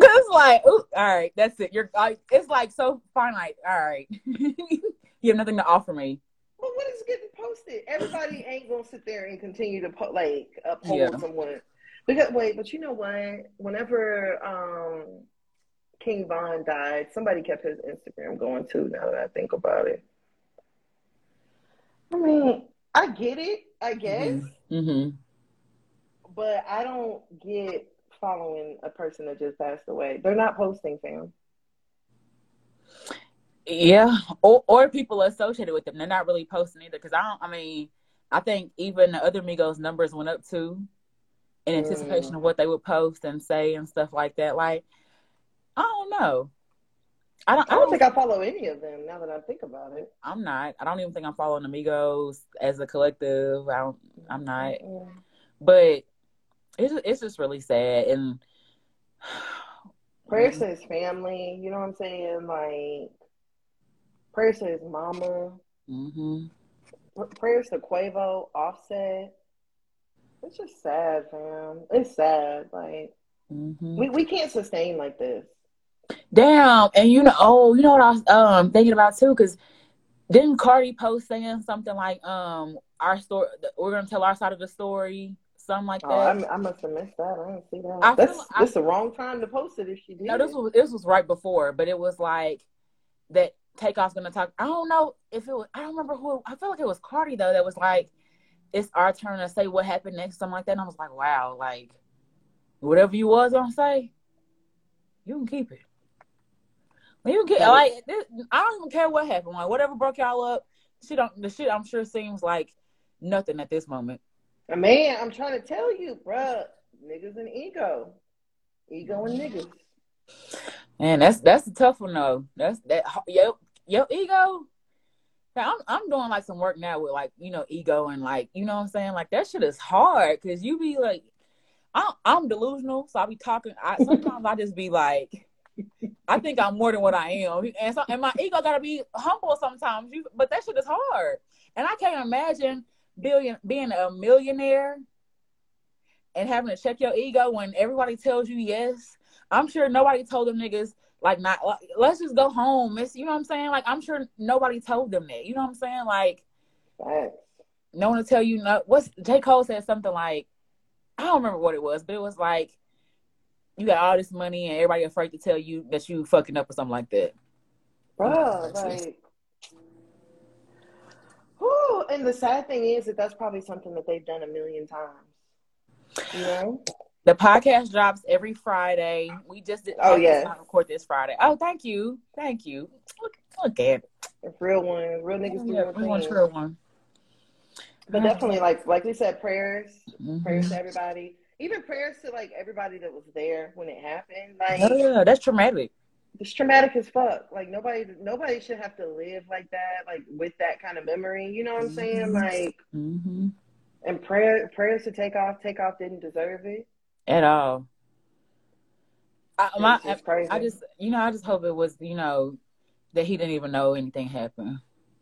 Cause it's like, all right, that's it. You're like, it's like so finite. All right, *laughs* you have nothing to offer me. But what is getting posted? Everybody ain't gonna sit there and continue to po- like uphold Yeah. someone. Because wait, but you know what? Whenever um King Von died, somebody kept his Instagram going too. Now that I think about it, I mean, I get it, I guess, Mm-hmm. but I don't get following a person that just passed away. They're not posting, fam. Yeah, or or people associated with them. They're not really posting either. Because I don't. I mean, I think even the other Migos numbers went up too, in anticipation Mm. of what they would post and say and stuff like that. Like, I don't know. I don't. I don't think I follow any of them. Now that I think about it, I'm not. I don't even think I'm following Amigos as a collective. I don't. I'm not. Mm. But it's it's just really sad and. *sighs* prayers to his family. You know what I'm saying? Like prayers to his mama. hmm Prayers to Quavo, Offset. It's just sad, fam. It's sad. Like hmm we, we can't sustain like this. Damn, and you know, oh, you know what I was um thinking about too, because didn't Cardi post saying something like, um, our story, we're gonna tell our side of the story, something like that. Oh, I, I must have missed that. I didn't see that. I feel That's like- this the wrong time to post it if she did. no, this was this was right before, but it was like that Takeoff's gonna talk. I don't know if it was. I don't remember who. I feel like it was Cardi though. That was like, it's our turn to say what happened next, something like that. And I was like, wow, like whatever you was gonna say, you can keep it. You get like this, I don't even care what happened. Like whatever broke y'all up, she don't the shit. I'm sure seems like nothing at this moment. Man, I'm trying to tell you, bruh. Niggas and ego. Ego and niggas. And that's that's a tough one though. That's that yo yo ego. I'm I'm doing like some work now with like you know ego and like you know what I'm saying like that shit is hard because you be like I'm I'm delusional so I be talking I sometimes I just be like I think I'm more than what I am and so and my ego gotta be humble sometimes you but that shit is hard and I can't imagine billion being a millionaire and having to check your ego when everybody tells you yes I'm sure nobody told them niggas like not like, let's just go home. It's you know what I'm saying? Like I'm sure nobody told them that. You know what I'm saying? Like no one to tell you no what's J. Cole said something like I don't remember what it was, but it was like you got all this money and everybody afraid to tell you that you fucking up or something like that. Bro, like Whew, and the sad thing is that that's probably something that they've done a million times. You know? The podcast drops every Friday. We just did. Oh yeah, record this Friday. Oh, thank you, thank you. Look, look at it. real one, real niggas do yeah, real one, real one. But definitely, like like we said, prayers, mm-hmm. prayers to everybody. Even prayers to like everybody that was there when it happened. Like, yeah, that's traumatic. It's traumatic as fuck. Like nobody, nobody should have to live like that, like with that kind of memory. You know what I'm saying? Mm-hmm. Like, mm-hmm. and prayer, prayers to Takeoff. Take off didn't deserve it at all. I, my, I, I, just, you know, I just hope it was, you know, that he didn't even know anything happened.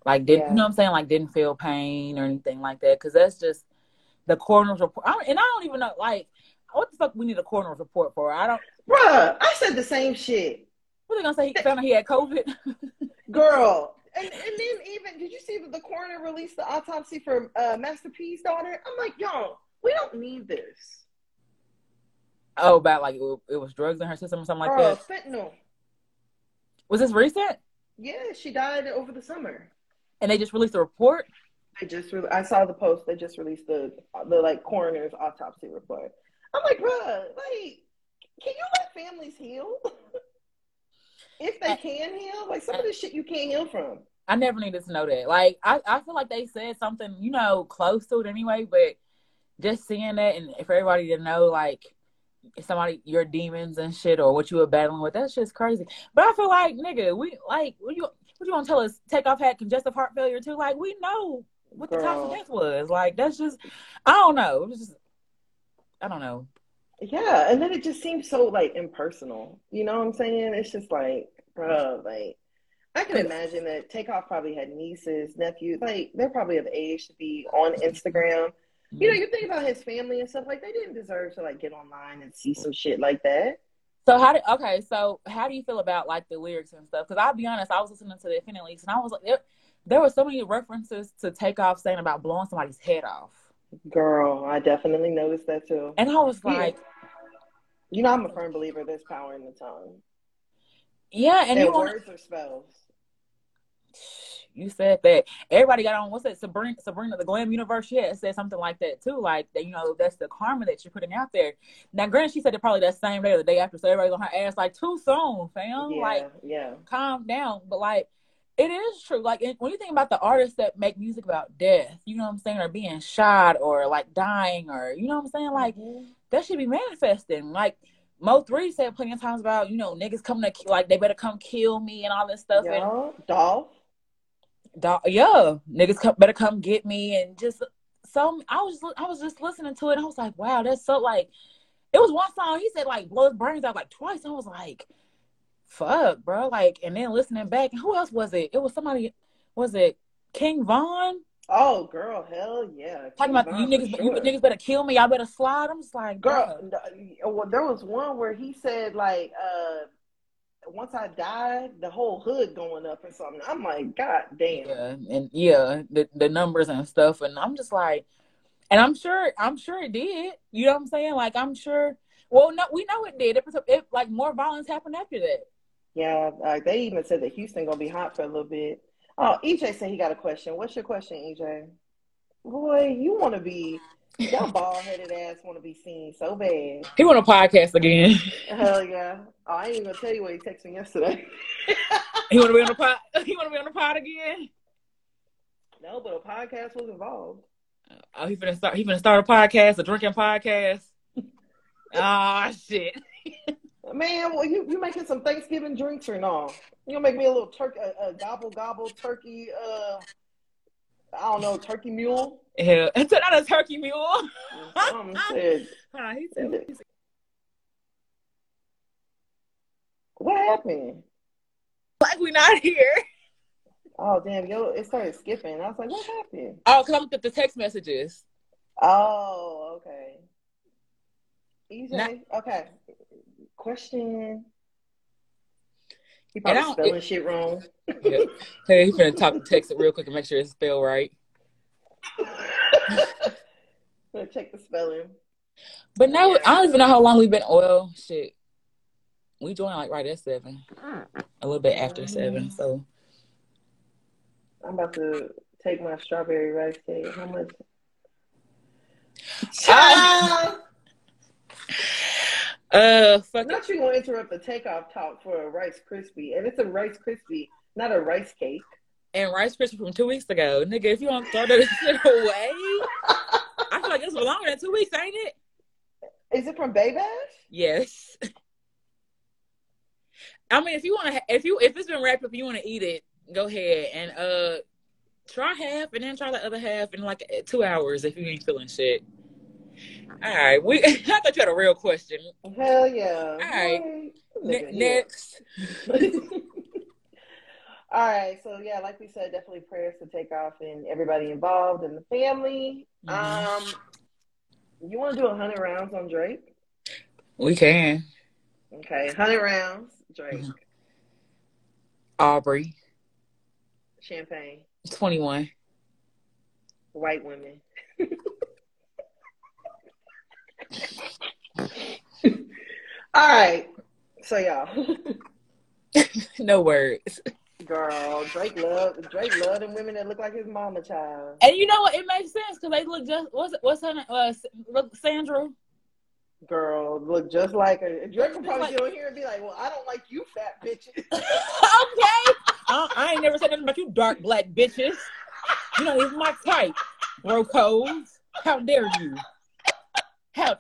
Like, didn't, yeah. you know what I'm saying? Like, didn't feel pain or anything like that. Cause that's just the coroner's report. I and I don't even know, like, what the fuck we need a coroner's report for? I don't. Bruh, I said the same shit. What are they gonna say? He found out he had COVID? *laughs* Girl. And, and then even, did you see that the coroner released the autopsy for uh, Master P's daughter? I'm like, yo, we don't need this. Oh, about like it, it was drugs in her system or something like that. Fentanyl. Was this recent? Yeah, she died over the summer. And they just released a report. I just re- I saw the post. They just released the the like coroner's autopsy report. I'm like, bro, like, can you let families heal? *laughs* if they can heal, like some of this shit you can't heal from. I never needed to know that. Like, I, I feel like they said something, you know, close to it anyway, but just seeing that and for everybody to know, like, somebody your demons and shit or what you were battling with. That's just crazy. But I feel like nigga, we like what you what you want to tell us? Takeoff had congestive heart failure too. Like we know what Girl. the death was. Like that's just I don't know. It was just I don't know. Yeah, and then it just seems so like impersonal. You know what I'm saying? It's just like, bro, like I can imagine that Takeoff probably had nieces, nephews, like they're probably of age to be on Instagram you know, mm-hmm. you think about his family and stuff like they didn't deserve to like get online and see some shit like that. So how did okay? So how do you feel about like the lyrics and stuff? Because I'll be honest, I was listening to the Infinity Links and I was like, there, were so many references to Takeoff saying about blowing somebody's head off. Girl, I definitely noticed that too. And I was like, you know, I'm a firm believer there's power in the tongue. Yeah, and, and words wanna... or spells. You said that. Everybody got on what's that Sabrina Sabrina the Glam Universe? Yeah said something like that too like that you know that's the karma that you're putting out there. Now granted she said it probably that same day or the day after so everybody's on her ass like too soon fam yeah, like yeah. calm down. But like it is true like when you think about the artists that make music about death you know what I'm saying or being shot or like dying or you know what I'm saying like mm-hmm. that should be manifesting like Mo3 said plenty of times about, you know, niggas coming to like they better come kill me and all this stuff. Yeah, and, Dolph yeah, niggas come, better come get me and just some. I was I was just listening to it. I was like, wow, that's so like it was one song he said like blow his brains out like twice. I was like, fuck, bro. Like, and then listening back, who else was it? It was somebody. Was it King Von? Oh, girl, hell yeah! Talking about Von you niggas, sure. you niggas better kill me. Y'all better slide. I'm just like, girl. Well, there was one where he said like, uh once I died, the whole hood going up or something. I'm like, God damn. Yeah, and yeah, the the numbers and stuff, and I'm just like, and I'm sure, I'm sure it did. You know what I'm saying? Like, I'm sure. Well, no, we know it did. It, it like more violence happened after that. Yeah, like they even said that Houston gonna be hot for a little bit. Oh, EJ said he got a question. What's your question, EJ? Boy, you want to be that bald headed ass want to be seen so bad. He want a podcast again. Hell yeah! Oh, I ain't even gonna tell you what he texted me yesterday. *laughs* he want to be on the pod. *laughs* He want to be on the pod again. No, but a podcast was involved. Oh, he finna start. He finna start a podcast, a drinking podcast. *laughs* Ah, oh, shit. Man, well, you you making some Thanksgiving drinks or no? You gonna make me a little turkey, a, a gobble gobble turkey. Uh, I don't know, turkey mule. Yeah, *laughs* it's not a turkey mule. Something said, *laughs* Huh, he said, he said, what happened? like we not here. Oh damn, yo, it started skipping. I was like, what happened? Oh, cause I'm looking at the text messages. Oh, okay. EJ, Not- okay. Question. He probably spelling shit wrong. Yeah. Hey, he's gonna talk text it real quick and make sure it's spelled right. *laughs* Gonna check the spelling. But no, I don't even know how long we've been oil. Shit, we joined like right at seven, a little bit after seven. So I'm about to take my strawberry rice cake. How much? Ah! Uh, fuck. Not you gonna interrupt the takeoff talk for a Rice Krispie, and it's a Rice Krispie, not a rice cake. And Rice Krispie from two weeks ago, nigga. If you don't throw that *laughs* shit away, I feel like it's longer than two weeks, ain't it? Is it from Bay Bash? Yes. I mean, if you want to, if you if it's been wrapped up, you want to eat it, go ahead and uh try half, and then try the other half in like two hours if you ain't feeling shit. All right, we. *laughs* I thought you had a real question. Hell yeah! All right. Ne- next, *laughs* All right, so yeah, like we said, definitely prayers to Takeoff and everybody involved in the family. Mhm. Um, you want to do a hundred rounds on Drake? we can. Okay, hundred rounds, Drake, Mhm. Aubrey, champagne, twenty one. white women. *laughs* *laughs* All right, so y'all, *laughs* no words. girl, Drake love Drake love them women that look like his mama child. And you know what? It makes sense because they look just what's what's her name? Uh, Sandra. Girl, look just like her. Drake will probably Like- get on here and be like, "Well, I don't like you, fat bitches." *laughs* okay. I, I ain't never said nothing about you, dark black bitches. You know, it's my type, bro codes. How dare you? How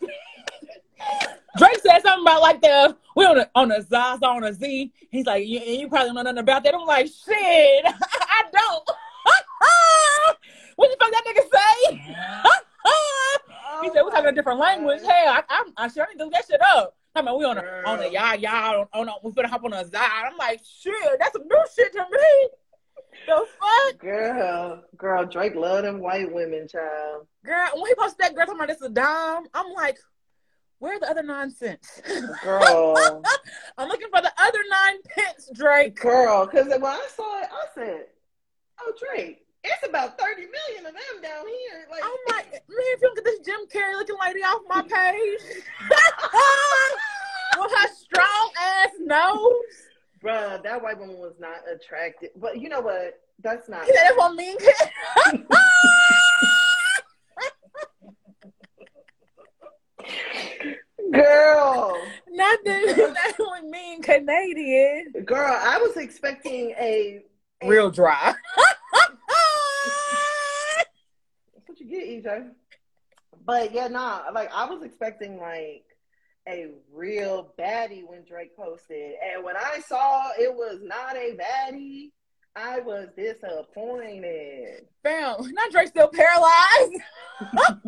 Drake said something about like the we on a on a Zaza on a Z. He's like, you, you probably don't know nothing about that. I'm like, shit, *laughs* I don't. *laughs* what the fuck that nigga say? *laughs* he said we're talking a different language. Oh, Hell, I, I'm, I sure need to look that shit up. I mean, we on a on a y'all y'all on, on a, we finna hop on a Zod. I'm like, shit, that's some new shit to me. The fuck, Girl, girl, Drake love them white women, child. girl? When he posted that girl talking about this is a dime, I'm like, where the other nonsense? Girl, *laughs* I'm looking for the other nine pence, Drake. girl, because when I saw it, I said, "Oh, Drake, it's about thirty million of them down here." Like, I'm like, man, if you don't get this Jim Carrey looking lady off my page *laughs* *laughs* with her strong ass nose. Bruh, that white woman was not attractive. But you know what? That's not. He said that's what mean kid. Girl, Not that that's what mean Canadian. girl, I was expecting a. a- Real dry. That's what you get, EJ. But yeah, nah, like I was expecting like a real baddie when Drake posted. And when I saw it was not a baddie, I was disappointed. Bam. *laughs* Not Drake still paralyzed. *laughs*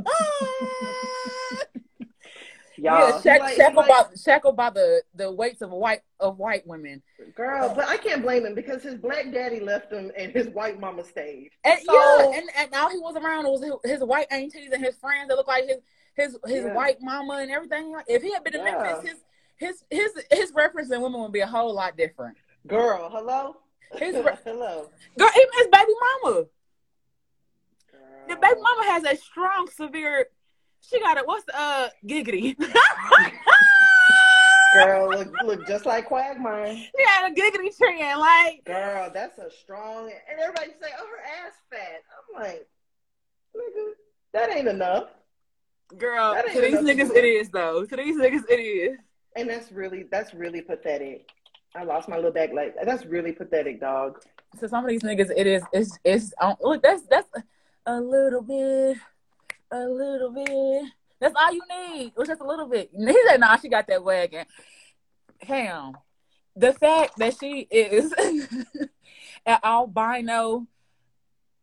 Y'all, yeah, shack, like- shackled, like- by, shackled by the, the weights of white of white women. girl, but I can't blame him because his black daddy left him and his white mama stayed. And So- yeah, and, and all he was around It was his, his white aunties and his friends that look like his his his Yeah. white mama and everything. If he had been in Yeah. Memphis, his his his his reference in women would be a whole lot different. Girl, hello? His *laughs* re- hello. girl, even his baby mama. The baby mama has a strong, severe. She got it. What's uh giggity? *laughs* Girl, look, look just like Quagmire. had a giggity trend. Like Girl, that's a strong. And everybody say, "Oh, her ass fat." I'm like, nigga, that ain't enough. Girl, to these niggas it is though. To these niggas it is. And that's really, that's really pathetic. I lost my little back leg. That's really pathetic, dog. to some of these niggas, it is it's it's um, look that's that's a little bit, a little bit. That's all you need. It was just a little bit. *laughs* He said, "Nah, she got that wagon." Fam, the fact that she is *laughs* an albino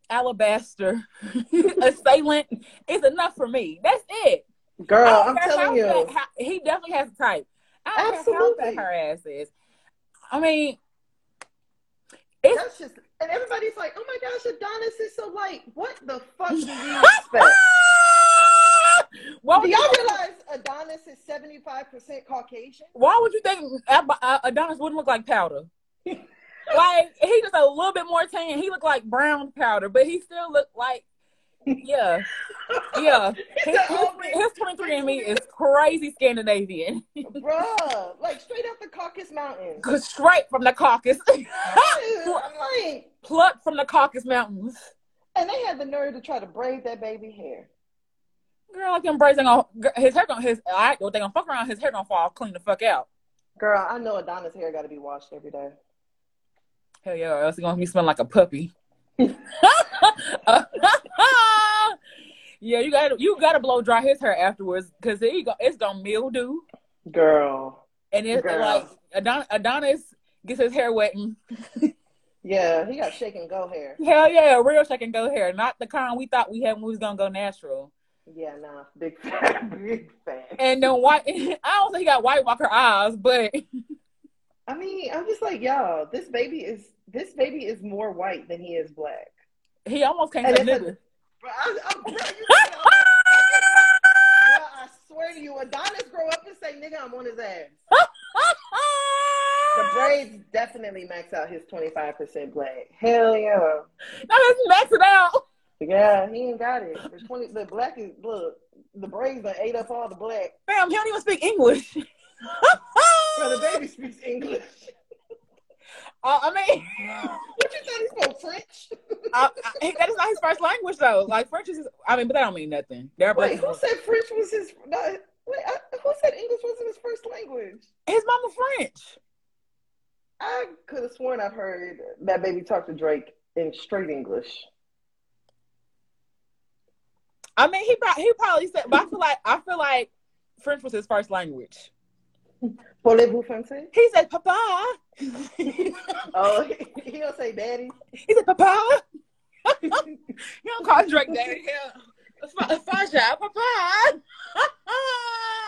alabaster *laughs* assailant is enough for me. That's it. Girl, I'm telling you. That, how, he definitely has a type. I don't Absolutely. her ass is. I mean, it's That's just, and everybody's like, "Oh my gosh, Adonis is so light." What the fuck do you *laughs* expect? *laughs* Well, do y'all realize Adonis is seventy five percent Caucasian? Why would you think uh, Adonis wouldn't look like powder? Like he just a little bit more tan. He looked like brown powder, but he still looked like yeah, yeah. His, his, 23 and me is crazy Scandinavian. Bruh, like straight out the Caucasus Mountains. Cause Straight from the Caucasus. *laughs* Like, plucked from the Caucasus Mountains. And they had the nerve to try to braid that baby hair. Girl, like them braids gonna his hair gonna his I they gonna fuck around, his hair gonna fall clean the fuck out. Girl, I know Adonis' hair gotta be washed every day. Hell yeah, or else he gonna be smelling like a puppy. *laughs* yeah, you gotta you gotta blow dry his hair afterwards because it, it's gonna mildew. Girl. And it's Girl. like Adon- Adonis gets his hair wet. *laughs* yeah, he got shake and go hair. Hell yeah, real shake and go hair, not the kind we thought we had when we was gonna go natural. Yeah, nah, big fat, *laughs* big fat. And then white. I don't think he got white walker eyes, but. I mean, I'm just like, y'all, this baby is this baby is more white than he is black. He almost came to nigga. I, I, bro, you *laughs* I swear to you, Adonis grow up and say, nigga, I'm on his ass. the braids definitely max out his 25% black. Hell yeah. Now let's max it out. Yeah, he ain't got it. The, 20, the black is, look, the braids done ate up all the black. Fam, he don't even speak English. *laughs* The baby speaks English. Uh, I mean, what *laughs* you thought he spoke French? uh, that is not his first language, though. Like French is, I mean, but that don't mean nothing. They're wait, who said French was his? No, wait, I, who said English wasn't his first language? His mama French. I could have sworn I've heard that baby talk to Drake in straight English. I mean, he probably, he probably said, but I feel like I feel like French was his first language. *laughs* Parlez-vous français? He said, Papa. *laughs* oh, he, he don't say daddy. He said, Papa. *laughs* he don't call Drake daddy. Yeah. Faja, Papa. *laughs*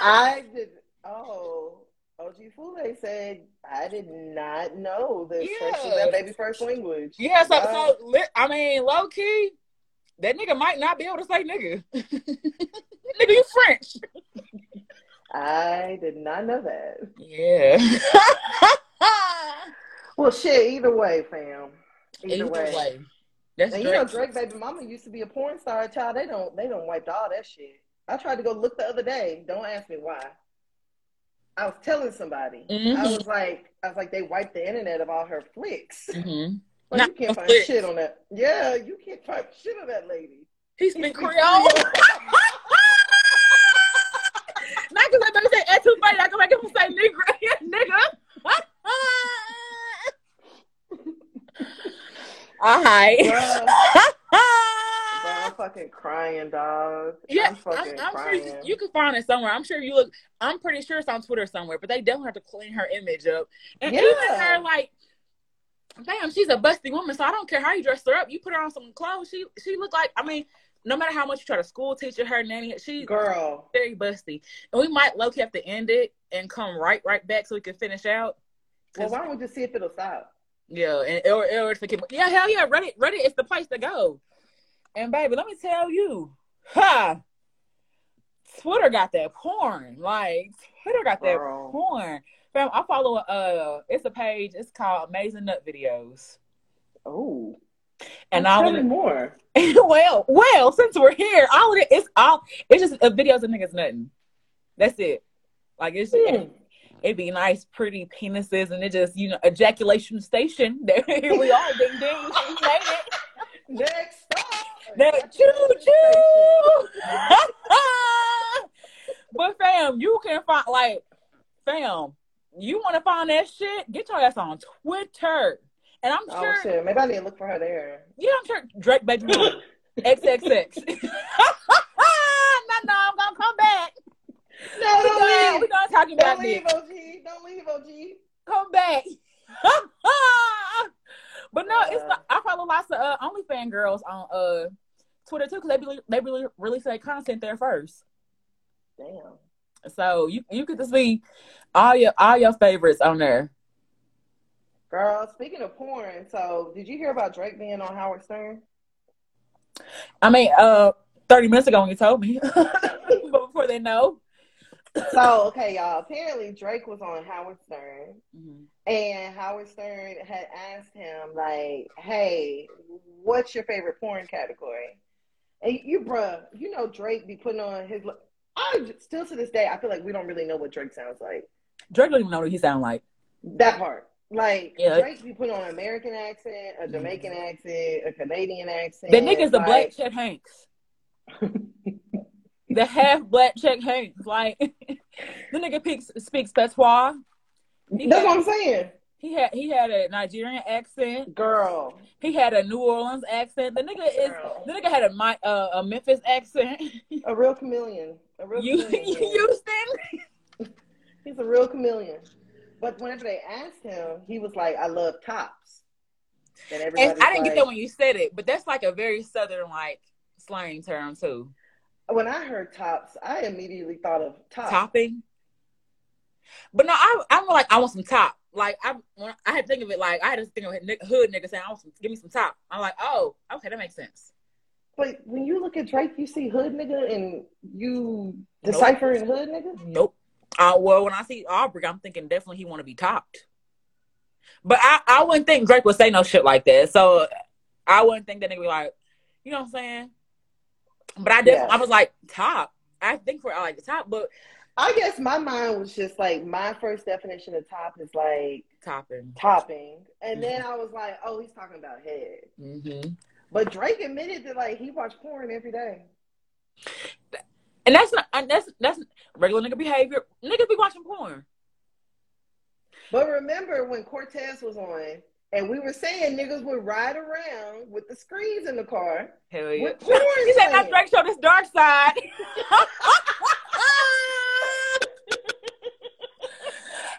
I did. Oh. OG Fule said, I did not know that yeah. French was that baby first language. Yeah, so, so I mean, low key, that nigga might not be able to say nigga. nigga, you French. I did not know that. Yeah. *laughs* well, shit. Either way, fam. Either, either way. way. That's and you know, Drake baby mama used to be a porn star. Child, they don't they don't wiped all that shit. I tried to go look the other day. Don't ask me why. I was telling somebody. Mm-hmm. I was like, I was like, they wiped the internet of all her flicks. Mm-hmm. Well, you can't find flicks. shit on that. Yeah, you can't find shit on that lady. He's been Creole. *laughs* Not because I better say "et tu funny." I can make him say "nigga," *laughs* nigga. *laughs* All right. *laughs* I'm fucking crying, dog. Yeah, I'm, fucking I'm, I'm crying. sure you, you, can find it somewhere. I'm sure you look. I'm pretty sure it's on Twitter somewhere, but they definitely have to clean her image up. And yeah. even her, like, damn, she's a busty woman, so I don't care how you dress her up. You put her on some clothes, she she look like. I mean, no matter how much you try to school teacher her nanny, she's girl very busty. And we might low key have to end it and come right right back so we can finish out. Well, why don't we just see if it'll stop? Yeah, and or, or if it can, yeah, hell yeah, Reddit Reddit is the place to go. And baby, let me tell you, ha, Twitter got that porn. Like Twitter got that girl. porn. Fam, I follow uh it's a page, it's called Amazing Nut Videos. Oh. And all tell me *laughs* more. well, well, since we're here, all of it it's all it's just a videos of niggas nothing. That's it. Like it's mm. it, it'd be nice, pretty penises, and it just you know ejaculation station. *laughs* There, here we are, ding ding, *laughs* we made it. Next stop. Next, choo choo. but fam, you can find like, fam, you want to find that shit? Get your ass on Twitter. And I'm oh, sure. Oh, shit. Maybe I need to look for her there. Yeah, I'm sure. Drake Baby XXX. *laughs* *laughs* no, no, I'm going to come back. No, don't we're leave. We're going to talk about do this. Don't leave, OG. Don't leave, OG. Come back. *laughs* but no, it's like, I follow lots of uh, OnlyFans girls on uh, Twitter too because they be, they really release their content there first. Damn. So you you get to see all your all your favorites on there. Girl, speaking of porn, so did you hear about Drake being on Howard Stern? I mean, uh, thirty minutes ago when you told me, but *laughs* before they know. So okay, y'all. Apparently, Drake was on Howard Stern, mm-hmm. and Howard Stern had asked him like, "Hey, what's your favorite porn category?" And you, bruh, you know Drake be putting on his. I still to this day, I feel like we don't really know what Drake sounds like. Drake don't even know what he sound like. That part. Like yeah. Drake be putting on an American accent, a Jamaican accent, a Canadian accent. The nigga's like... the black Chet Hanks. *laughs* the half black Chet Hanks. Like *laughs* the nigga speaks speaks patois. He That's had, what I'm saying. He had he had a Nigerian accent. Girl. He had a New Orleans accent. The nigga Girl. is the nigga had a uh, a Memphis accent. A real chameleon. A real *laughs* you, chameleon. Houston. He's a real chameleon. But whenever they asked him, he was like, "I love tops." And, and I didn't like, get that when you said it, but that's like a very southern like slang term too. When I heard tops, I immediately thought of top. topping. But no, I, I'm like, I want some top. Like I, when I had to think of it like I had to think of hood nigga saying, "I want some, give me some top." I'm like, oh, okay, that makes sense. But when you look at Drake, you see hood nigga, and you decipher nope. in hood nigga. Nope. Uh, well, when I see Aubrey, I'm thinking definitely he want to be topped. But I, I wouldn't think Drake would say no shit like that. So I wouldn't think that nigga be like, you know what I'm saying? But I did. Yeah. I was like top. I think for like the top, but I guess my mind was just like my first definition of top is like topping, topping, and mm-hmm. then I was like, oh, he's talking about head. Mm-hmm. But Drake admitted that like he watched porn every day. And that's not that's that's regular nigga behavior. Niggas be watching porn. But remember when Cortez was on and we were saying niggas would ride around with the screens in the car. Hell yeah. With porn he said not Drake showed his dark side. *laughs*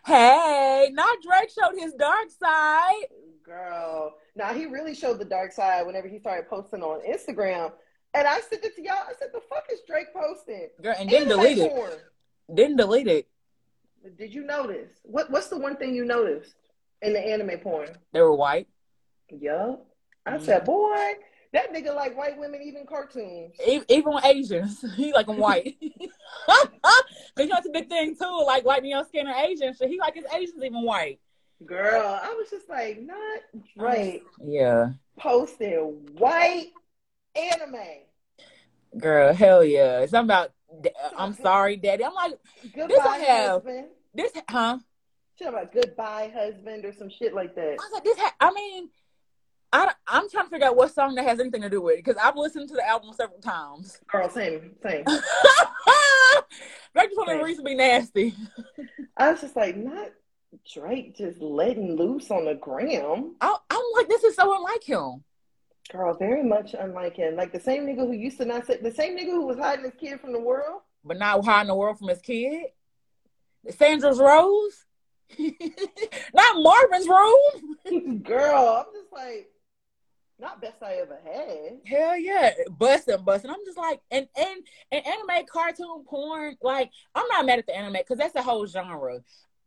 hey, not Drake showed his dark side. Girl. Now he really showed the dark side whenever he started posting on Instagram and I sent it to y'all. I said, "The fuck is Drake posting?" Girl, and didn't delete it. Porn. Didn't delete it. Did you notice? What What's the one thing you noticed in the anime porn? They were white. Yup. I mm-hmm. said, boy, that nigga like white women, even cartoons. Even Asians, *laughs* he like them white. *laughs* Cause you know it's a big thing too. Like white your skin or Asian, so he like his Asians even white. Girl, I was just like, not Drake. Yeah. Posting white anime. Girl, hell yeah. It's Something about uh, I'm sorry, daddy. I'm like, goodbye, this I have, husband. This, huh? Shit about goodbye, husband, or some shit like that. I was like, this. Ha- I mean, I, I'm trying to figure out what song that has anything to do with it because I've listened to the album several times. Girl, same, same. Drake just wanted to be nasty. *laughs* I was just like, not Drake just letting loose on the gram. I, I'm like, this is so unlike him. Girl, very much unlike him. Like the same nigga who used to not say the same nigga who was hiding his kid from the world. But not hiding the world from his kid. Sandra's Rose. *laughs* not Marvin's room. *laughs* Girl, I'm just like, not best I ever had. Hell yeah, busting, busting. I'm just like, and and and anime, cartoon, porn. Like, I'm not mad at the anime because that's a whole genre.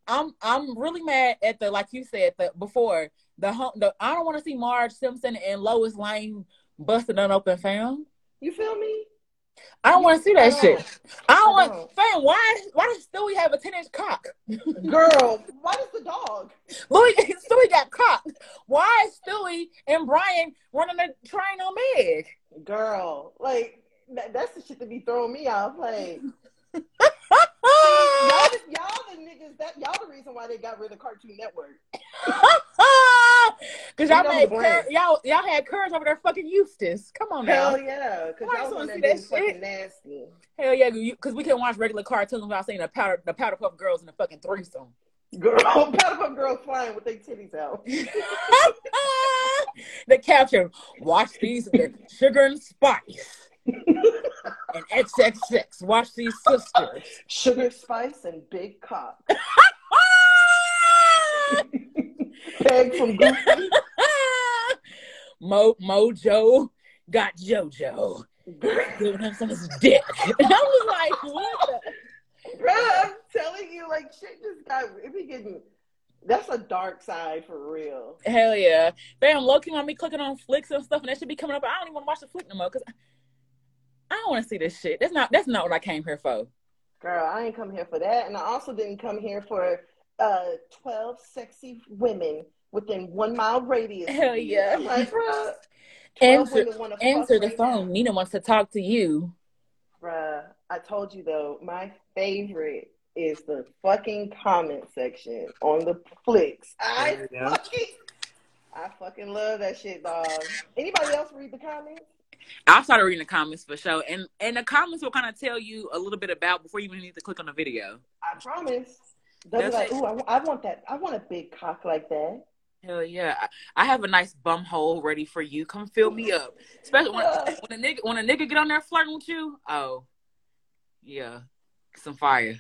I'm I'm really mad at the like you said the before the the I don't want to see Marge Simpson and Lois Lane busting an open fam. You feel me? I don't want to see that shit. I don't want fam. Why why does Stewie have a ten inch cock? *laughs* Girl, why does the dog? Louis Stewie got cock. Why is Stewie and Brian running a train on Meg? Girl, like that, that's the shit to be throwing me off. Like y'all, the niggas that y'all the reason why they got rid of Cartoon Network. *laughs* Cause y'all made cur- y'all y'all had courage over there fucking Eustace. Come on now. Hell yeah. Cause y'all want to see that shit. Nasty. Hell yeah, cause we can watch regular cartoons without seeing the powder the powder puff girls in the fucking threesome. Girl, *laughs* powder puff girls flying with their titties out. *laughs* the caption: Watch these with sugar and spice and XXX. Watch these sisters. *laughs* Sugar Spice and Big Cock. *laughs* Peg from Goofy. *laughs* Mo Mojo got JoJo giving him some his dick. And I was like, what the? Bro, I'm telling you, like shit just got it be getting that's a dark side for real. Hell yeah. Fam, looking on me clicking on flicks and stuff, and that should be coming up. I don't even want to watch the flick no more because I don't want to see this shit. That's not that's not what I came here for. Girl, I ain't come here for that. And I also didn't come here for uh 12 sexy women within one mile radius. Hell yeah. I'm like, *laughs* bro. Answer, answer the phone. Now. Nina wants to talk to you. Bruh, I told you though, my favorite is the fucking comment section on the flicks. I fucking I fucking love that shit, dog. Anybody else read the comments? I started reading the comments for sure, and and the comments will kind of tell you a little bit about before you even need to click on the video. I promise. They'll be like, "Ooh, I, I, want that. I want a big cock like that." Hell yeah! I have a nice bum hole ready for you. Come fill me up, especially when, when a nigga when a nigga get on there flirting with you. Oh, yeah, some fire.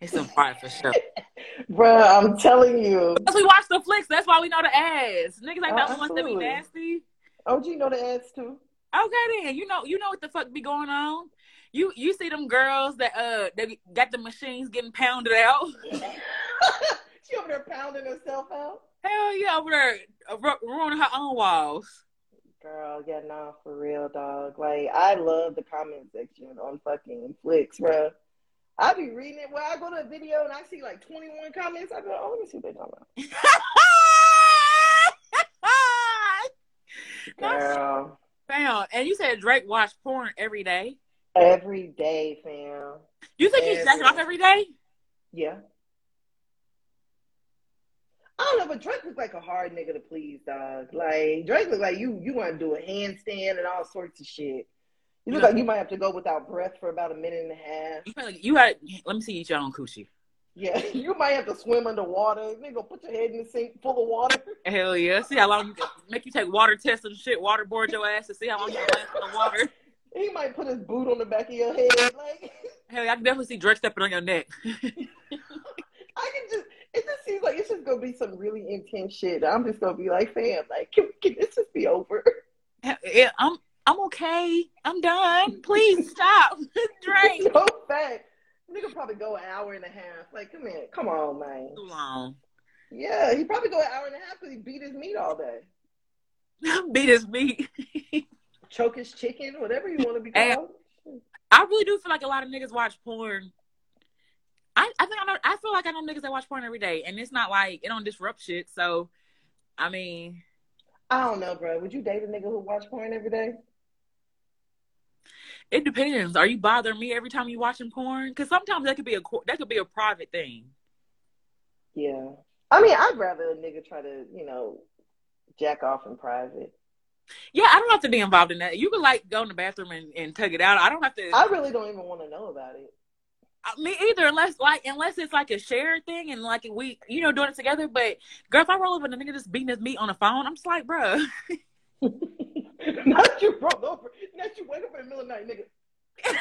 It's some fire for sure. *laughs* Bro, I'm telling you. Because we watch the flicks, that's why we know the ads. Niggas like that ones that be nasty. OG know the ads too. Okay then, you know you know what the fuck be going on. You you see them girls that uh they got the machines getting pounded out. *laughs* she over there pounding herself out. Hell yeah, over there uh, ruining her own walls. Girl, yeah, nah, for real, dog. Like I love the comment section on fucking flicks, bro. I be reading it. Well, I go to a video and I see like 21 comments. I go, oh, let me see what they're talking about. *laughs* Girl. Fam, and you said Drake watch porn every day? Every day, fam. You think every he's jacking off every day? Yeah. I don't know, but Drake looks like a hard nigga to please, dog. Like Drake look like you you want to do a handstand and all sorts of shit. You look like you might have to go without breath for about a minute and a half. You, like you had let me see your own coochie. Yeah, *laughs* you might have to swim underwater. Nigga, put your head in the sink full of water. Hell yeah. See how long you can make you take water tests and shit, waterboard your ass to see how long you can last in the water. *laughs* He might put his boot on the back of your head. Like *laughs* Hell yeah, I can definitely see Drake stepping on your neck. I can just it just seems like it's just gonna be some really intense shit. I'm just gonna be like, fam, like, can, can this just be over? Yeah, I'm I'm okay. I'm done. Please stop. Drake. so Nigga probably go an hour and a half. Like, come here, come on, man. Too long. Yeah, he probably go an hour and a half because he beat his meat all day. *laughs* beat his meat. *laughs* Choke his chicken, whatever you want to be called. And I really do feel like a lot of niggas watch porn. I, I think I know. I feel like I know niggas that watch porn every day, and it's not like it don't disrupt shit. So, I mean, I don't know, bro. Would you date a nigga who watch porn every day? It depends. Are you bothering me every time you watching porn? Because sometimes that could be a that could be a private thing. Yeah, I mean, I'd rather a nigga try to you know jack off in private. Yeah, I don't have to be involved in that. You could like go in the bathroom and, and tug it out. I don't have to. I really don't even want to know about it. Uh, me either, unless like unless it's like a shared thing and like we you know doing it together. But girl, if I roll over and a nigga just beating his meat on the phone, I'm just like, bruh. *laughs* Not you roll over. Not you wake up in the middle of the night, nigga. *laughs*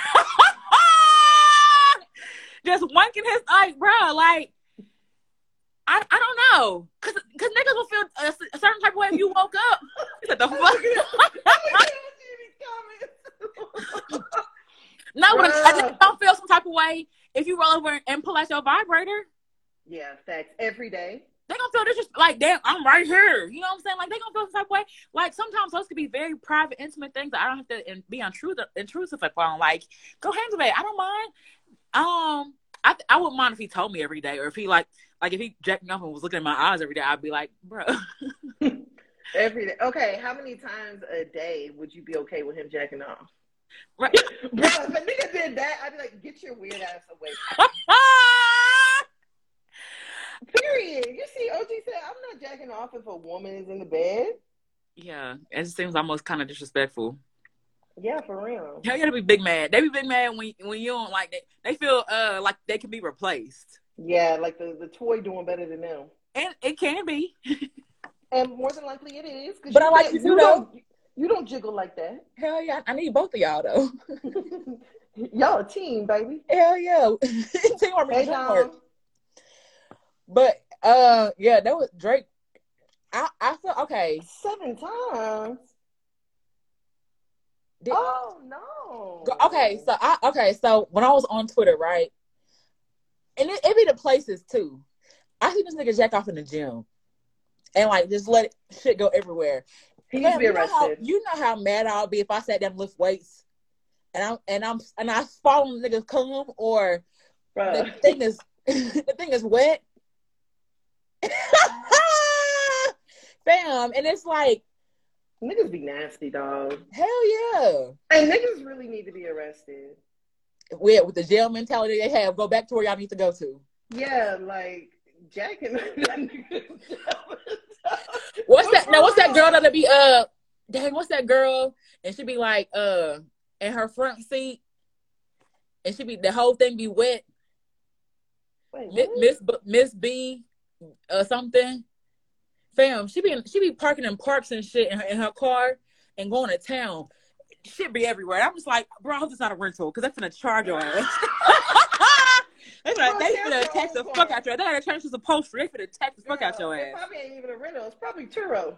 Just wanking his like, bro, like I, I don't know, cause cause niggas will feel a, a certain type of way if you woke up. What the *laughs* fuck? *laughs* no, but I just don't feel some type of way if you roll over and pull out your vibrator. Yeah, facts every day they gonna feel this just like damn, I'm right here. You know what I'm saying? Like they gonna feel some type of way. Like sometimes those could be very private, intimate things that I don't have to be intrusive intrusive upon. Like, go handle it. I don't mind. Um, I I wouldn't mind if he told me every day, or if he like like if he jacked me up and was looking at my eyes every day, I'd be like, bro. *laughs* every day. Okay, how many times a day would you be okay with him jacking off? Right, *laughs* bro. If a nigga did that, I'd be like, get your weird ass away. *laughs* Period. You see, OG said, I'm not jacking off if a woman is in the bed. Yeah, it seems almost kind of disrespectful. Yeah, for real. Hell, you gotta be big mad. They be big mad when when you don't like they, they feel uh like they can be replaced. Yeah, like the, the toy doing better than them. And it can be. *laughs* and more than likely it is. But I like you, you don't you don't jiggle like that. Hell yeah, I need both of y'all though. *laughs* y'all a team, baby. Hell yeah, *laughs* teamwork. Hey, but uh, yeah, that was Drake. I I feel okay. Seven times. Did- Oh no. Okay, so I okay, so when I was on Twitter, right, and it, it be the places too. I see this nigga jack off in the gym, and like just let it, shit go everywhere. he needs to be you know how arrested. you know how mad I'll be if I sat down and lift weights, and I'm and I'm and I fall on the nigga's cum or the thing is *laughs* the thing is wet. *laughs* Fam, and it's like Niggas be nasty, dog. hell yeah. And niggas really need to be arrested. With with the jail mentality they have, go back to where y'all need to go to. Yeah, like Jack *laughs* nigga. What's that? Now, what's that girl that'll be uh? Dang, what's that girl? And she be like uh in her front seat, and she be the whole thing be wet. Wait, Mi- Miss B, Miss B, uh something. Fam, she be she be parking in parks and shit in her, in her car and going to town. Shit be everywhere. I'm just like, bro, I hope it's not a rental because they're finna charge your ass. *laughs* they finna, Bro, they there's finna your tax the fuck out your. They gotta change this upholstery. They finna tax the fuck out your ass. probably ain't even a rental. It's probably churro.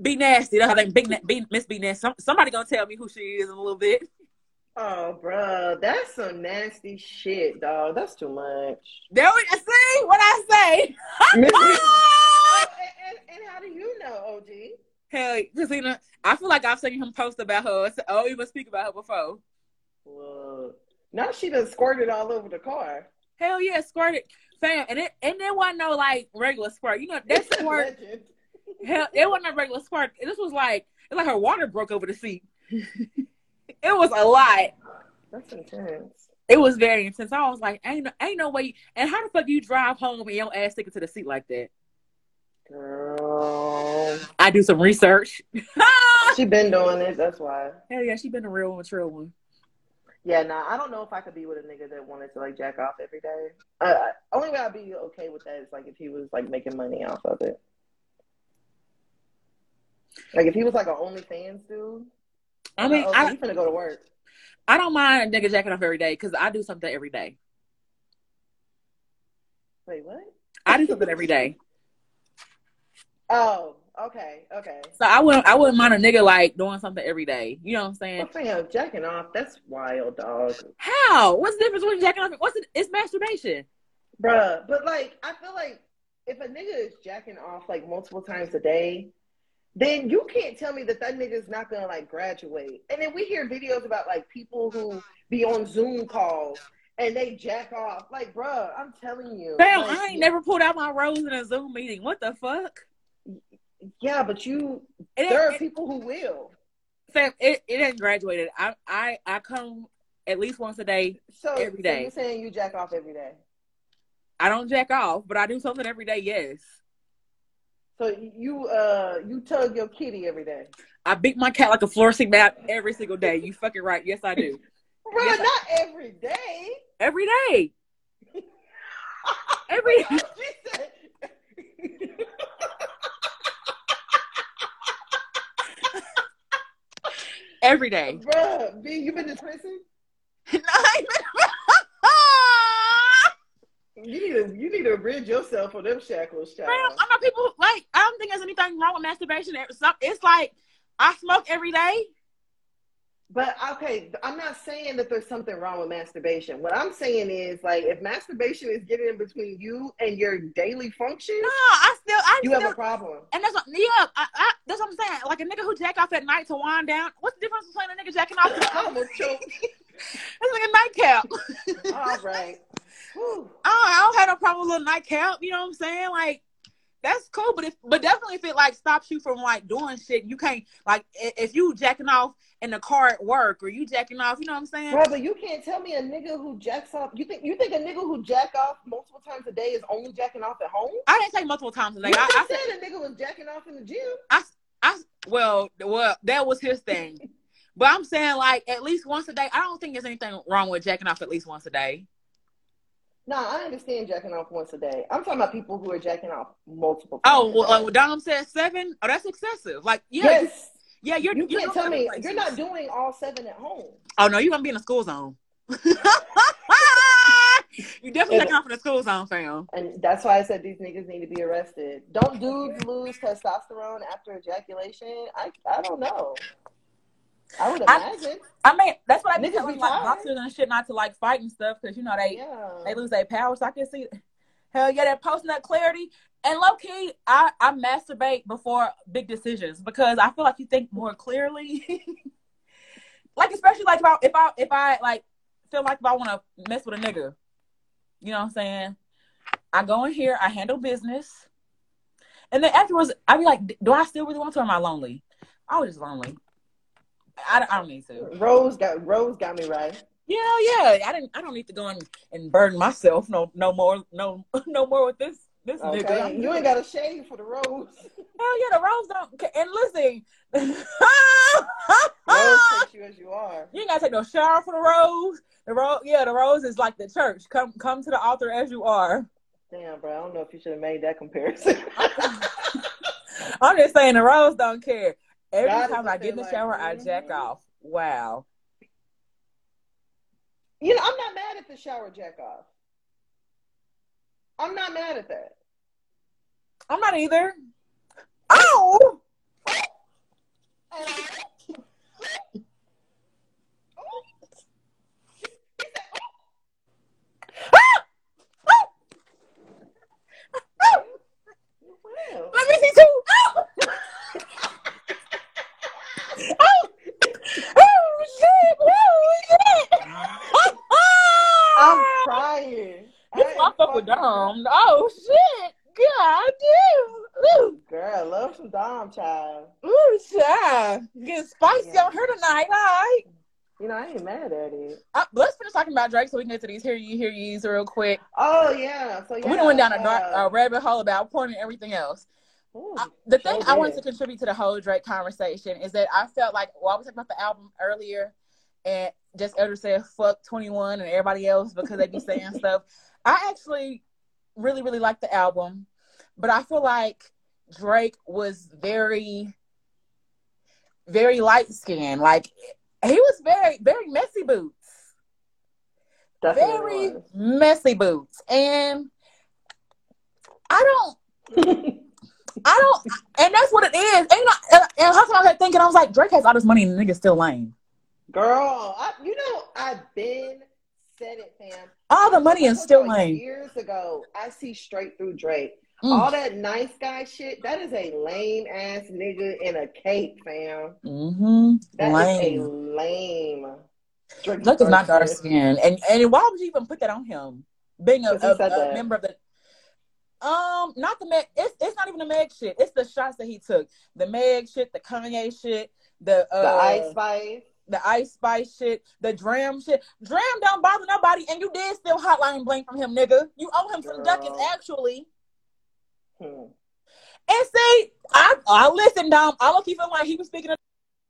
Be nasty. That's how they big be Miss Be nasty. Some, somebody gonna tell me who she is in a little bit. Oh, bro, that's some nasty shit, dog. That's too much. There we see what I say. oh, *laughs* *laughs* and, and, and how do you know, OG? Hell, Christina, I feel like I've seen him post about her. Oh, even speak about her before. Well, now she done squirted all over the car. Hell yeah, squirted, fam, and it and there wasn't no like regular squirt. You know that squirt. Legend. hell, it wasn't a regular squirt. This was like it's like her water broke over the seat. *laughs* it was a lot. That's intense. It was very intense. I was like, ain't no, ain't no way. And how the fuck you drive home and your ass sticking to the seat like that? Girl. I do some research. *laughs* She been doing it, that's why. Hell yeah, she been a real one, true one. Yeah, nah, I don't know if I could be with a nigga that wanted to like jack off every day. Uh, only way I'd be okay with that is like if he was like making money off of it. Like if he was like an OnlyFans dude. I mean, oh, I, you finna go to work. I don't mind a nigga jacking off every day because I do something every day. Wait, what? I do something every day. *laughs* Oh, okay, okay. So I wouldn't I wouldn't mind a nigga like doing something every day. You know what I'm saying? Well, jacking off, that's wild, dog. How? What's the difference between jacking off? What's it? It's masturbation. Bruh, but like, I feel like if a nigga is jacking off like multiple times a day, then you can't tell me that that nigga's not gonna like graduate. And then we hear videos about like people who be on Zoom calls and they jack off. Like, bruh, I'm telling you. Damn, like, I ain't never pulled out my rose in a Zoom meeting. What the fuck? Yeah, but you, It, there are people who will. Sam, it, it ain't graduated. I, I I come at least once a day. So, every day. so you're saying you jack off every day. I don't jack off, but I do something every day. Yes, So you, uh, you tug your kitty every day. I beat my cat like a floor seat mat every single day. You fucking right. Yes, I do. *laughs* Bruh, Yes, I- not every day. Every day. *laughs* Every *laughs* every day. Bruh, B, you been to prison? You need to you need to rid yourself of them shackles, child. Fam, I know people like. I don't think there's anything wrong with masturbation. It's like I smoke every day. But okay, I'm not saying that there's something wrong with masturbation. What I'm saying is like if masturbation is getting in between you and your daily function, No, I still, I you still, have a problem. and that's what, yeah, I, I, that's what I'm saying. Like a nigga who jack off at night to wind down. What's the difference between a nigga jacking off? To, almost choked. it's like a nightcap. All right. Whew. I don't, have no problem with a little nightcap. You know what I'm saying? Like that's cool, but if but definitely if it like stops you from like doing shit, you can't like if you jacking off in the car at work or you jacking off. You know what I'm saying? Bro, but you can't tell me a nigga who jacks off. You think you think a nigga who jack off multiple times a day is only jacking off at home? I didn't say multiple times a day. you I, I said said a nigga was jacking off in the gym. I I well well that was his thing. *laughs* But I'm saying like at least once a day. I don't think there's anything wrong with jacking off at least once a day. No, I understand jacking off once a day. I'm talking about people who are jacking off multiple Oh, well, uh, Dom said seven. Oh, that's excessive. Like, yeah, yes. yeah, you're. You you're can't doing tell me other you're not doing all seven at home. Oh no, you're gonna be in a school zone. *laughs* you definitely taking off in the school zone, fam. And that's why I said these niggas need to be arrested. Don't dudes lose testosterone after ejaculation? I I don't know. I would imagine. I mean, that's what I be Niggas telling be like boxers and shit not to like fight and stuff because you know they yeah. they lose their power. So I can see, hell yeah, they're posting that clarity. And low key, I I masturbate before big decisions because I feel like you think more clearly. *laughs* like especially like if I if I if I like feel like if I want to mess with a nigga, you know what I'm saying? I go in here, I handle business, and then afterwards I be like, do I still really want to? Or am I lonely? I was just lonely. I, I don't need to. Rose got Rose got me right. Yeah, yeah. I didn't. I don't need to go and, and burden myself no no more no *laughs* no more with this this Okay, nigga. You ain't got a shade for the rose. Hell yeah, the rose don't. And listen, *laughs* Rose takes you as you are. you ain't gotta take no shower for the rose. The rose, yeah, the rose is like the church. Come come to the altar as you are. Damn, bro. I don't know if you should have made that comparison. *laughs* I'm just saying the rose don't care. Every God time I get in the like, shower, I jack mhm. off. Wow. you know, I'm not mad at the shower jack off. I'm not mad at that. I'm not either. Oh. *laughs* Wow. Let me see too. Oh. oh. Oh shit! Oh shit! I'm crying. You I fucked up with Dom. Oh shit! God damn! Ooh, Girl, love some Dom child. ooh, child. Getting spicy Yeah. on her tonight. All right. You know, I ain't mad at it. Uh, let's finish talking about Drake so we can get to these hear you, hear yous real quick. Oh yeah. So yeah. we went down a, dark, uh, a rabbit hole about porn and everything else. ooh, Uh, the thing I wanted to contribute to the whole Drake conversation is that I felt like, well, I was talking about the album earlier, and just Elder said, fuck 21 and everybody else because they be saying *laughs* stuff. I actually really, really like the album, but I feel like Drake was very, very light skinned. Like, he was very, very messy boots. Definitely very was. messy boots. And I don't *laughs* I don't, and that's what it is. And, you know, and, and I was thinking. I was like, Drake has all this money and the nigga's still lame. Girl, I, you know, I've been said it, fam. All the money is still lame. Years ago, I see straight through Drake. Mm. All that nice guy shit, that is a lame ass nigga in a cape, fam. Mm-hmm. That is Lame. a lame. Drake, Drake is not dark skin. And and why would you even put that on him? Being a, a, a member of the um, not the Meg. It's it's not even the Meg shit. It's the shots that he took. The Meg shit, the Kanye shit, the uh, The Ice Spice. The Ice Spice shit, the Dram shit. Dram don't bother nobody, and you did steal hotline bling from him, nigga. You owe him some ducats, actually. Hmm. And see, I I listen, Dom. I look even like he was speaking of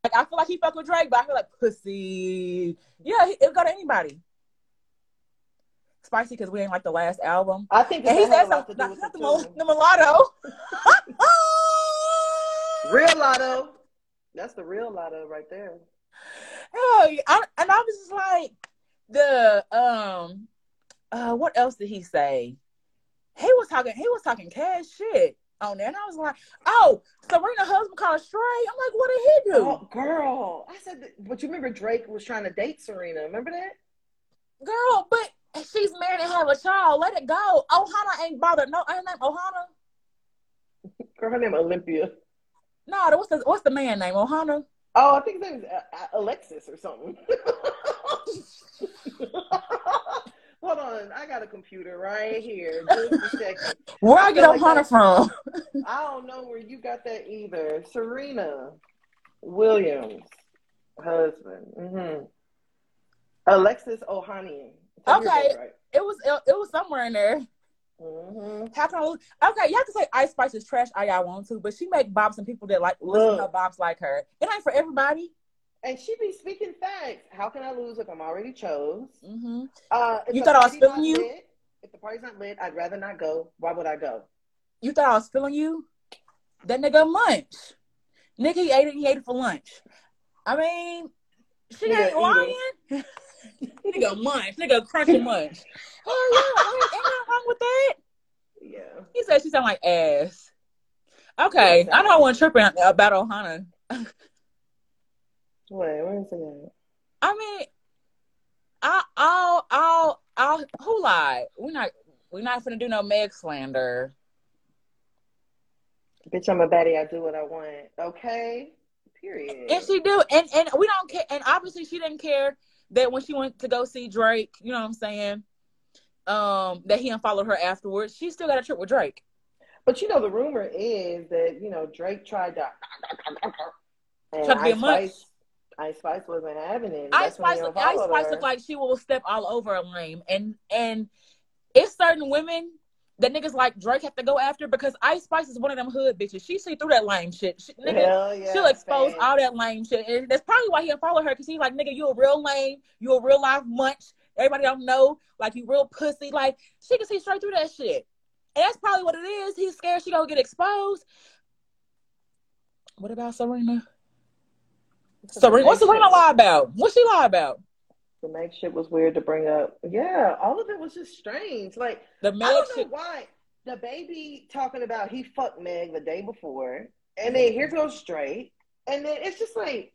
like I feel like he fuck with Drake, but I feel like pussy. Yeah, he- it'll go to anybody. Spicy because we ain't like the last album. I think And he said has a lot to something, not, not it the, the mulatto. Real lotto. *laughs* That's the real lotto right there. Oh, yeah. I, and I was just like, the um, uh, what else did he say? He was talking. He was talking cash shit on there, and I was like, oh, Serena husband called Stray. I'm like, what did he do, Oh, girl. I said, that, but you remember Drake was trying to date Serena. Remember that? girl? But she's married and have a child. Let it go. Ohana ain't bothered. No, her name Ohana. Girl, her name Olympia. No, what's the what's the man name? Ohana. Oh, I think his name's uh, uh, Alexis or something. *laughs* Hold on, I got a computer right here. Just a second. Where I I get like Ohana from? *laughs* I don't know where you got that either. Serena Williams, husband. hmm Alexis Ohanian. Okay. Right. It was it, it was somewhere in there. Hmm How can I lose? Okay, y'all can say Ice Spice is trash. I y'all want to, but she make bops and people that like listen to Look. bops like her. It ain't for everybody. And she be speaking facts. How can I lose if I'm already chose? hmm Uh, You thought I was feeling you? lit- if the party's not lit, I'd rather not go. Why would I go? You thought I was feeling you? That nigga lunch. Nigga, he ate it. He ate it for lunch. I mean, she ain't lying. *laughs* nigga munch. Nigga crunching munch. *laughs* Oh yeah, oh, ain't, ain't nothing wrong with that. Yeah. He said she sound like ass. Okay, I know I wasn't tripping about Ohana. Wait, where is it? I mean, I, I'll, I'll, I'll. Who lied? We're not, we're not gonna do no Meg slander. Bitch, I'm a baddie. I do what I want. Okay. Period. And she do, and and we don't care. And obviously, she didn't care that when she went to go see Drake. You know what I'm saying? Um, that he unfollowed her afterwards. She still got a trip with Drake. But you know, the rumor is that you know Drake tried to. *laughs* And Tried to be a. Spice, Ice Spice wasn't having it. Ice Spice, look, Ice Spice her. look like she will step all over a lame, and and it's certain women that niggas like Drake have to go after because Ice Spice is one of them hood bitches. She see through that lame shit. She, nigga, Hell yeah, she'll expose facts. all that lame shit, and that's probably why he unfollowed her because he's like, nigga, you a real lame, you a real life munch. Everybody don't know, like you real pussy. Like she can see straight through that shit, and that's probably what it is. He's scared she gonna get exposed. What about Serena? Serena, what's Serena lie about? What's she lie about? The Meg shit was weird to bring up. Yeah, all of it was just strange. Like The I don't know shit. why the baby talking about he fucked Meg the day before, and then here goes straight, and then it's just like,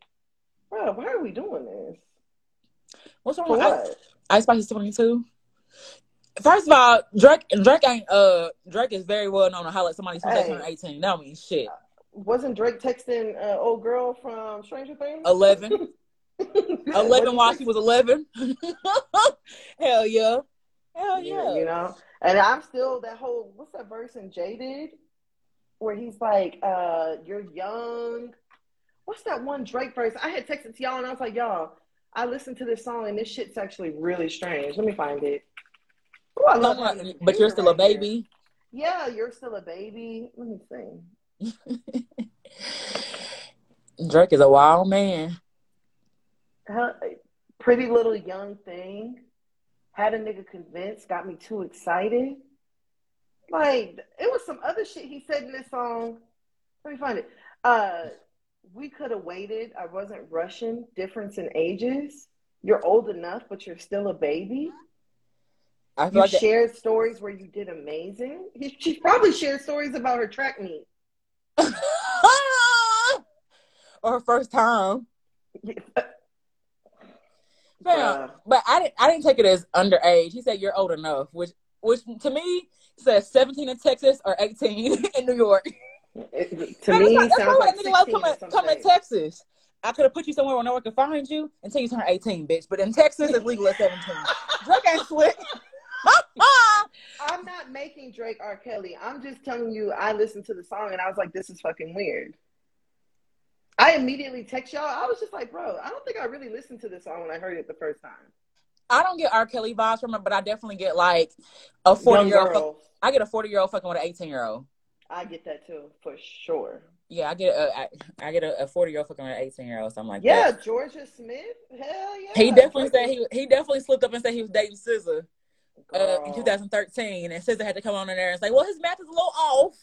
bro, why are we doing this? What's wrong with what? Ice Spice is 22? First of all, Drake Drake ain't uh Drake is very well known to holler at somebody since Hey. 18. That don't mean shit. Wasn't Drake texting uh, old girl from Stranger Things? 11. *laughs* *laughs* 11 while she was 11. *laughs* Hell yeah. Hell yeah. You know, and I'm still that whole what's that verse in Jaded where he's like, uh, "You're young." What's that one Drake verse? I had texted to y'all and I was like, "Y'all, I listened to this song and this shit's actually really strange. Let me find it." Ooh, I love but you're still a right here. baby. Yeah, you're still a baby. Let me see. *laughs* Drake is a wild man. Pretty little young thing. Had a nigga convinced, got me too excited. Like, it was some other shit he said in this song. Let me find it. Uh, we could have waited. I wasn't rushing. Difference in ages. You're old enough, but you're still a baby. I You like that- shared stories where you did amazing. He, *laughs* she probably shared stories about her track meet. *laughs* or her first time. *laughs* Fam, But I didn't I didn't take it as underage. He said you're old enough, which which to me says 17 in Texas or 18 *laughs* in New York. It- to me, that's why- sounds that's like nigga love 16 or coming, coming to. Texas. I could have put you somewhere where no one could find you until you turn 18, bitch. But in Texas, it's legal at 17. *laughs* Drake ain't slick. *laughs* I'm not making Drake R. Kelly. I'm just telling you, I listened to the song and I was like, this is fucking weird. I immediately text y'all. I was just like, bro, I don't think I really listened to this song when I heard it the first time. I don't get R. Kelly vibes from it, but I definitely get like a forty year old. I get a 40 year old fucking with an 18 year old. I get that too, for sure. Yeah, I get a I, I get a 40 year old fucking with an 18 year old, something like Yeah, that. Georgia Smith. Hell yeah. He definitely said he he definitely slipped up and said he was dating SZA uh, in 2013, and SZA had to come on in there and say, "Well, his math is a little off."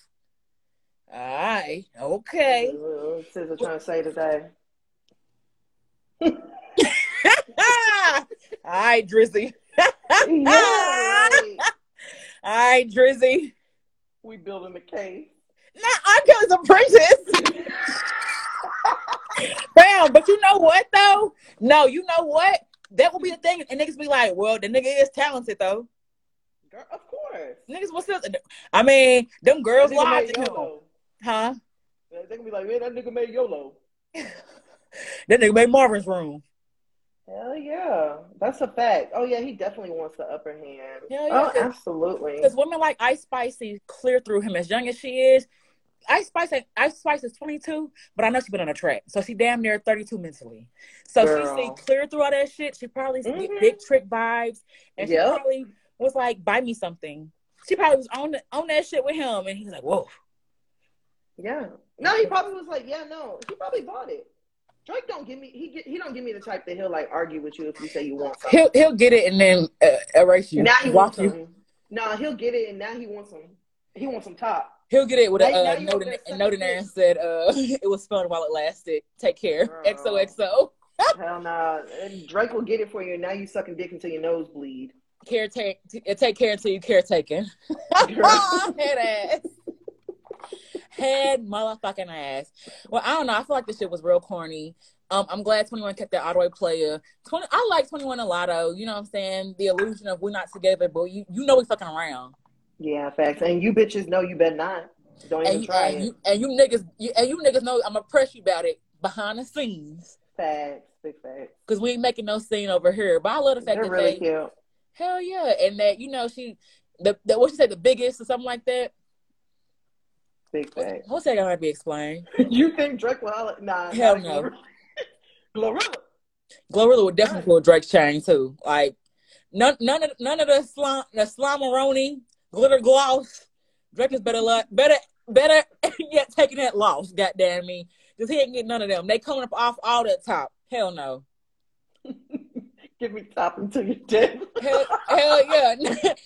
All right, okay. Ooh, SZA trying to say today. *laughs* All right, Drizzy. yeah, right. All right, Drizzy. We building the case. Not R. Kelly's a princess. Bam, but you know what though? No, you know what? That will be the thing, and niggas be like, "Well, the nigga is talented though." Girl, of course. Niggas, what's this? I mean, them girls lied to him. Huh? They gonna be like, man, that nigga made YOLO. *laughs* That nigga made Marvin's room. Hell yeah, that's a fact. Oh yeah, he definitely wants the upper hand. Hell yeah, oh, absolutely. Because women like Ice Spice see clear through him as young as she is. Ice Spice, Ice Spice is 22, but I know she's been on a track, so she damn near 32 mentally. So she see clear through all that shit. She probably Mhm. get big trick vibes, and she probably was like, "Buy me something." She probably was on the, on that shit with him, and he's like, "Whoa." Yeah. No, he probably was like, yeah, no. He probably bought it. Drake don't give me he get, he don't give me the type that he'll like argue with you if you say you want something. He'll he'll get it and then uh, erase you, now he walk wants you. some. No, he'll get it and now he wants some. He wants some top. He'll get it with a Now- uh, note, over in, there a note and said, uh, *laughs* "It was fun while it lasted. Take care." Girl. XOXO. Hell nah. And Drake will get it for you and now you sucking dick until your nose bleed. Caretake, take care until you caretaken. Head ass. Head motherfucking ass. Well, I don't know. I feel like this shit was real corny. Um, I'm glad 21 kept that Ottaway player. 20, I like 21 a lot, though. You know what I'm saying? The illusion of we're not together, but you, you know we fucking around. Yeah, facts. And you bitches know you better not. Don't even And you, try and it. you and you niggas you, and you niggas know I'm gonna press you about it behind the scenes Facts, big facts. because we ain't making no scene over here. But I love the fact They're that really they cute. hell yeah, and that you know she the, the what she said the biggest or something like that. Big thing. What's that gonna be explained? *laughs* you think Drake will holler? Nah. Hell no. *laughs* Glorilla. Glorilla. Would definitely pull Drake's chain too. Like none none of none of the slime the slimeroni glitter gloss. Drake is better luck better better *laughs* yet taking that loss. Goddamn me, because he ain't getting none of them. They coming up off all that top. Hell no. Give me top until you're dead. Hell, hell yeah.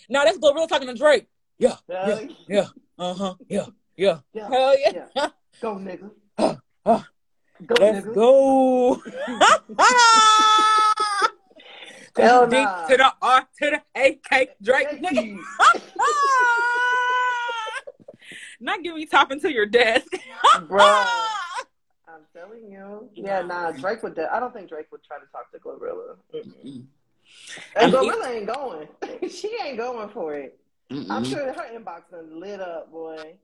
now that's Glorilla talking to Drake. Yeah, Uh, yeah, uh huh, yeah, yeah. yeah. Hell yeah. yeah. Go, nigga. *laughs* Uh, uh, Go, Let's nigga. go. *laughs* Hell D nah. to the R to the A K Drake nigga. *laughs* Not give me top into your desk. Bruh. I'm telling you. Yeah, nah, Drake would. De- I don't think Drake would try to talk to Glorilla. Mm-mm. And I mean- Glorilla ain't going. she ain't going for it. I'm sure her inbox done lit up, boy.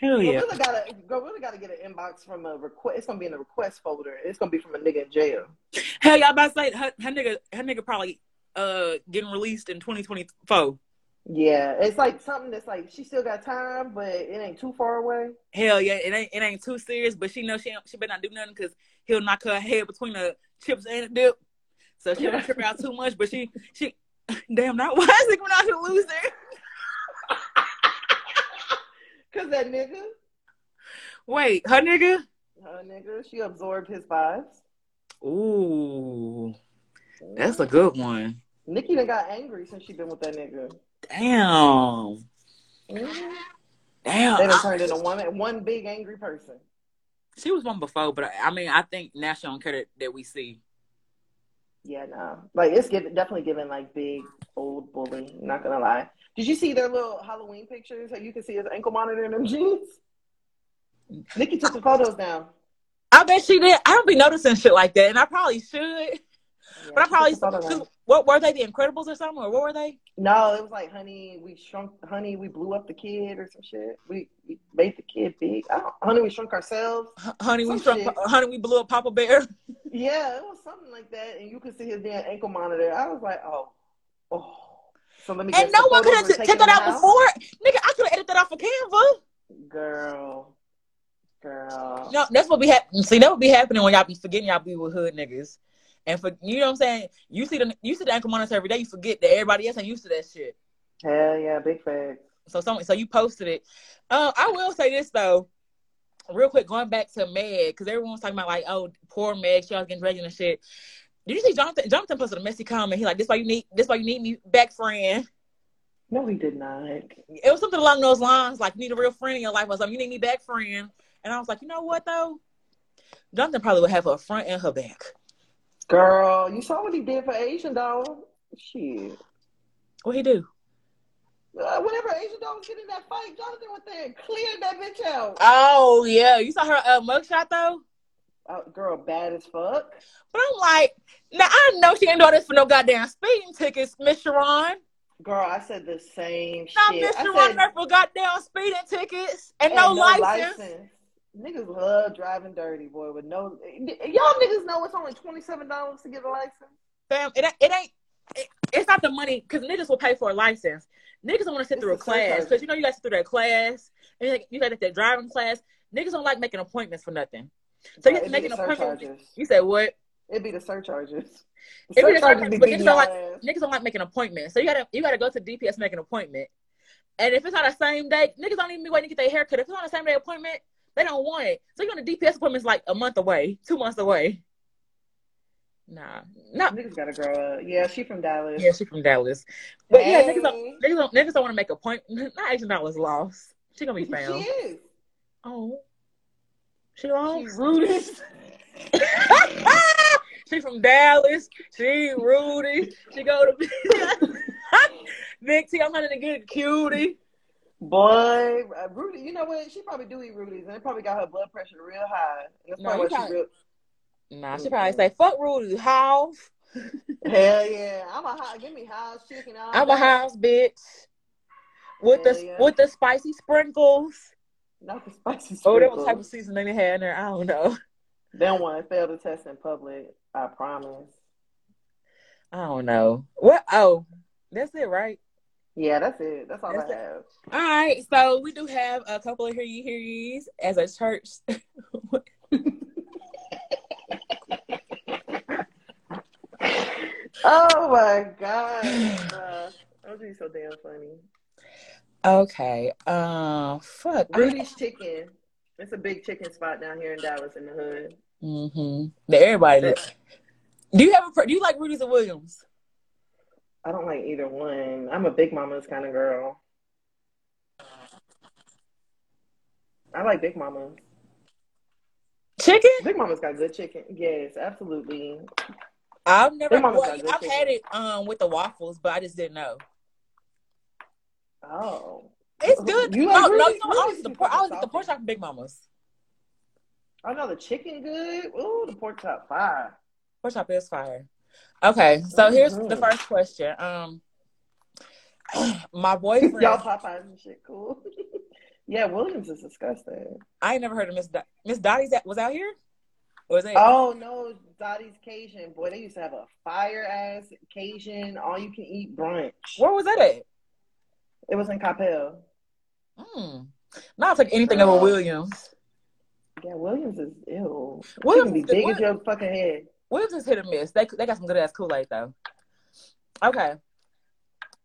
Hell yeah. Glorilla gotta, Glorilla gotta get an inbox from a request. It's gonna be in the request folder. It's gonna be from a nigga in jail. Hell y'all about to say her, her nigga her nigga probably uh getting released in 2024. Yeah, it's like something that's like she still got time, but it ain't too far away. Hell yeah, it ain't it ain't too serious, but she knows she she better not do nothing because he'll knock her head between the chips and the dip. So she don't *laughs* trip out too much, but she she *laughs* damn not why is it coming out to loser? Cause that nigga, Wait, her nigga? her nigga, she absorbed his vibes. Ooh, that's a good one. Nicki done got angry since she been with that nigga. Damn, Mhm. damn. They done turned into one one big angry person. she was one before, but I, mean, I think now she don't care that, that we see. Yeah, no. Like it's given definitely given like big old bully. Not gonna lie. Did you see their little Halloween pictures? How you can see his ankle monitor in them jeans? Nicki took the photos down. I bet she did. I don't be noticing shit like that, and I probably should. Yeah, But I probably took the photos down. what were they? The Incredibles or something, or what were they? No, it was like, honey, we shrunk. Honey, we blew up the kid or some shit. We, we made the kid big. I don't, honey, we shrunk ourselves. H- honey, we shrunk, shit. honey, we blew up Papa Bear. *laughs* Yeah, it was something like that, and you could see his damn ankle monitor. I was like, oh, oh. So let me. And no one could have taken that out house? before. Nigga, I could have edited that off of Canva. Girl, girl. No, that's what be happening. See, that would be happening when y'all be forgetting y'all be with hood niggas. And for you know what I'm saying, you see the you see the ankle monitor every day. You forget that everybody else ain't used to that shit. Hell yeah, big facts. So some, so you posted it. Um, I will say this though, real quick, going back to Meg, because everyone was talking about like, oh, poor Meg, she always getting pregnant and shit. Did you see Jonathan? Jonathan posted a messy comment. He like, this why you need, this why you need me back, friend. No, he did not. It was something along those lines, like you need a real friend in your life or something. You need me back, friend. And I was like, you know what though? Jonathan probably would have her front and her back. Girl, you saw what he did for Asian doll. Shit. What he do? Uh, whenever Asian was getting in that fight, Jonathan went there and cleared that bitch out. Oh yeah, you saw her uh, mugshot though. Uh, girl, bad as fuck. But I'm like, now I know she ain't doing this for no goddamn speeding tickets, Miss Sharon. Girl, I said the same Not shit. Miss Sharon said, for goddamn speeding tickets and, and no, license. Niggas love driving dirty, boy. With no, y'all niggas know it's only twenty seven dollars to get a license. Fam, it, ain't- it ain't. It, it's not the money because niggas will pay for a license. Niggas don't want to sit It's through a class because you know you got to sit through that class and you- you got to that driving class. Niggas don't like making appointments for nothing. So you have to It'd an appointment. You said what? It'd be the surcharges. It'd be the Surcharges surcharges, but niggas don't like-. Niggas don't like making appointments. So you gotta you gotta go to DPS and make an appointment. And if it's on the same day, niggas don't even be waiting to get their haircut. If it's on the same day appointment, they don't want it. So you're on the DPS appointment's like a month away, two months away. Nah, not Niggas gotta grow up. Yeah, she from Dallas. yeah, she from Dallas. But yeah, niggas don't niggas don't, niggas don't want to make a point. *laughs* Not Asian dollars lost. She gonna be She found. is. Oh, she She lost. *laughs* rudest. she from Dallas. She Rudy. She go to *laughs* Big T. I'm hunting to get a cutie. Boy, uh, Rudy, you know what? She probably do eat Rudy's, and it probably got her blood pressure real high. And that's No, probably you why she probably- real. Nah, she probably say, fuck Rudy, house. Hell yeah. I'm a house. Give me house chicken. all I'm a house bitch. With the yeah. with the spicy sprinkles. Not the spicy Oh, that was type of seasoning they had in there. I don't know. *laughs* They don't want to fail the test in public. I promise. I don't know. What? Oh, that's it, right? Yeah, that's it. That's all That's I it. have. All right. So we do have a couple of hear you hear ye's as a church. *laughs* Oh my god. Uh, *sighs* that would be so damn funny. Okay. Uh, Fuck. Rudy's Chicken. It's a big chicken spot down here in Dallas in the hood. Mm-hmm. Everybody. Do you have a? Do you like Rudy's or Williams? I don't like either one. I'm a Big Mama's kind of girl. I like Big Mama. Chicken? Big Mama's got good chicken. Yes, absolutely. I've never. Well, I've chicken. had it um with the waffles, but I just didn't know. Oh. It's good. You no, like no, Rudy's? you know, I Rudy's get the pork. I fucking get the pork chop Big Mama's. I know the chicken good. Ooh, the pork chop fire. Pork chop is fire. Okay, so here's the first question. Um, *clears throat* my boyfriend. Y'all Popeyes and shit cool. *laughs* yeah, Williams is disgusting. I ain't never heard of Miss Do- Miss Dodie's. That was out here. Or was it? Oh no, Dodie's Cajun. Boy, they used to have a fire ass Cajun, all you can eat brunch. Where was that at? It was in Coppell. Hmm. Not take anything over Girl. Williams. Yeah, Williams is ew. Williams be is- big as your fucking head. Williams is hit or miss. They they got some good ass Kool Aid though. Okay.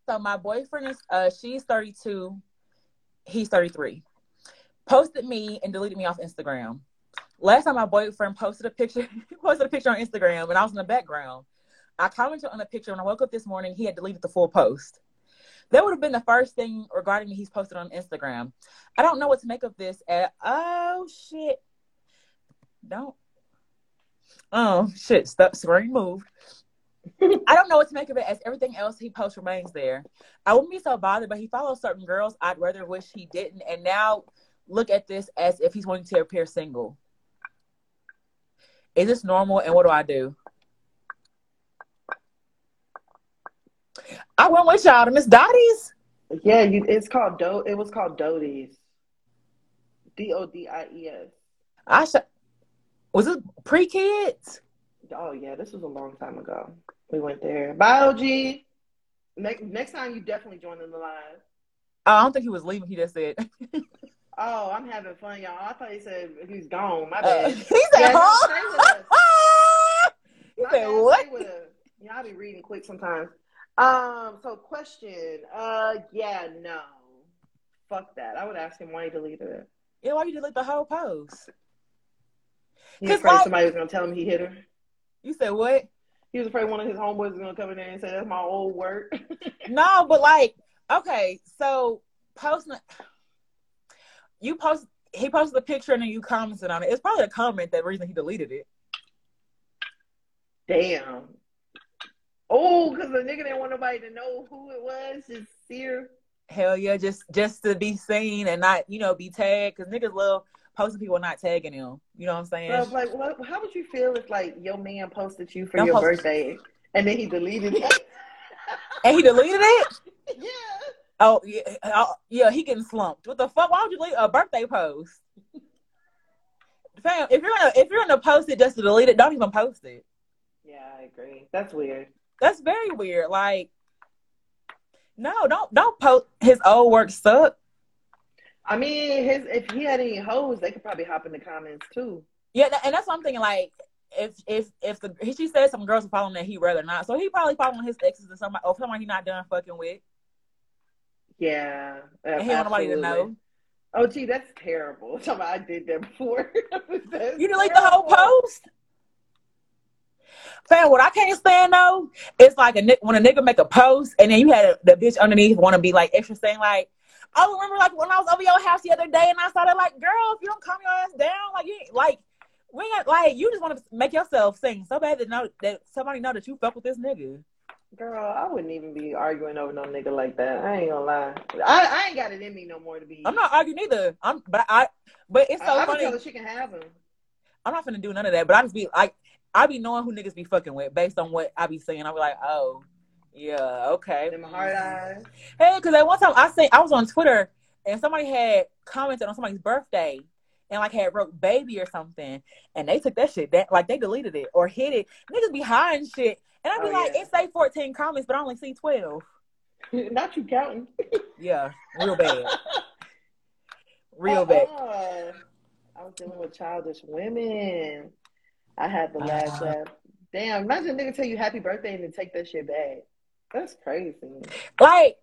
So my boyfriend is uh she's 32, he's 33. Posted me and deleted me off Instagram. Last time my boyfriend posted a picture, *laughs* he posted a picture on Instagram and I was in the background. I commented on the picture when I woke up this morning, he had deleted the full post. That would have been the first thing regarding me he's posted on Instagram. I don't know what to make of this at oh shit. Don't Oh shit! Stop screen moved. *laughs* I don't know what to make of it as everything else he posts remains there. I wouldn't be so bothered, but he follows certain girls I'd rather wish he didn't, and now look at this as if he's wanting to appear single. Is this normal? And what do I do? I went with y'all to Miss Dodie's. Yeah, you, it's called Do. It was called Dodie's. D O D I E S. I sh- was it pre kids? Oh yeah, this was a long time ago. We went there. Bye, OG. Next next time you definitely join in the live. I don't think he was leaving. He just said. *laughs* Oh, I'm having fun, y'all. I thought he said he's gone. My Uh, bad. *laughs* he said, Yeah, huh? stay with us. *laughs* he My said, bad, what? stay with us. Yeah, I be reading quick sometimes. Um, so question. Uh yeah, no. Fuck that. I would ask him why he deleted it. Yeah, why you delete the whole post? He was afraid like- somebody was gonna tell him he hit her. You said what? He was afraid one of his homeboys was gonna come in there and say that's my old work. *laughs* No, but like, okay, so posting, you post, he posted the picture and then you commented on it. It's probably a comment that reason he deleted it. Damn. Oh, because the nigga didn't want nobody to know who it was. Just see. Hell yeah, just just to be seen and not, you know, be tagged because niggas love posting people not tagging them. You know what I'm saying? So, like, what, how would you feel if like your man posted you for Don't your post- birthday and then he deleted it? *laughs* and he deleted it. yeah. Oh yeah, oh, yeah, he getting slumped. What the fuck? Why would you delete a birthday post? Fam, if you're gonna if you're gonna post it just to delete it, don't even post it. Yeah, I agree. That's weird. That's very weird. Like, no, don't don't post his old work suck. I mean, his if he had any hoes, they could probably hop in the comments too. Yeah, and that's what I'm thinking. Like, if if if the she said some girls are following that he rather not, so he probably following his exes or somebody or someone he not done fucking with, Yeah. and he want nobody to know. Oh, gee, that's terrible. *laughs* Somebody I did that before. *laughs* You delete the whole post. Fam, what I can't stand though, it's like a when a nigga make a post and then you had a, the bitch underneath want to be like extra saying like, I remember like when I was over your house the other day and I started like, girl, if you don't calm your ass down, like you like we ain't like you just want to make yourself sing so bad that know that somebody know that you fuck with this nigga. Girl, I wouldn't even be arguing over no nigga like that. I ain't gonna lie. I, I ain't got it in me no more to be. I'm not arguing either. I'm but I but it's so I, I funny. tell her she can have him. I'm not gonna do none of that, but I just be like, I be knowing who niggas be fucking with based on what I be saying. I be like, oh, yeah, okay. Them hard eyes. Hey, because at one time I say I was on Twitter and somebody had commented on somebody's birthday and like had wrote baby or something, and they took that shit that like they deleted it or hid it. Niggas be hiding shit, and I be Oh, like, yeah. it say fourteen comments, but I only see twelve. *laughs* Not you counting. Yeah, real bad, *laughs* real bad. Uh-uh. I was dealing with childish women. I had the last Uh. laugh. Damn, imagine a nigga tell you happy birthday and then take that shit back. That's crazy. Like,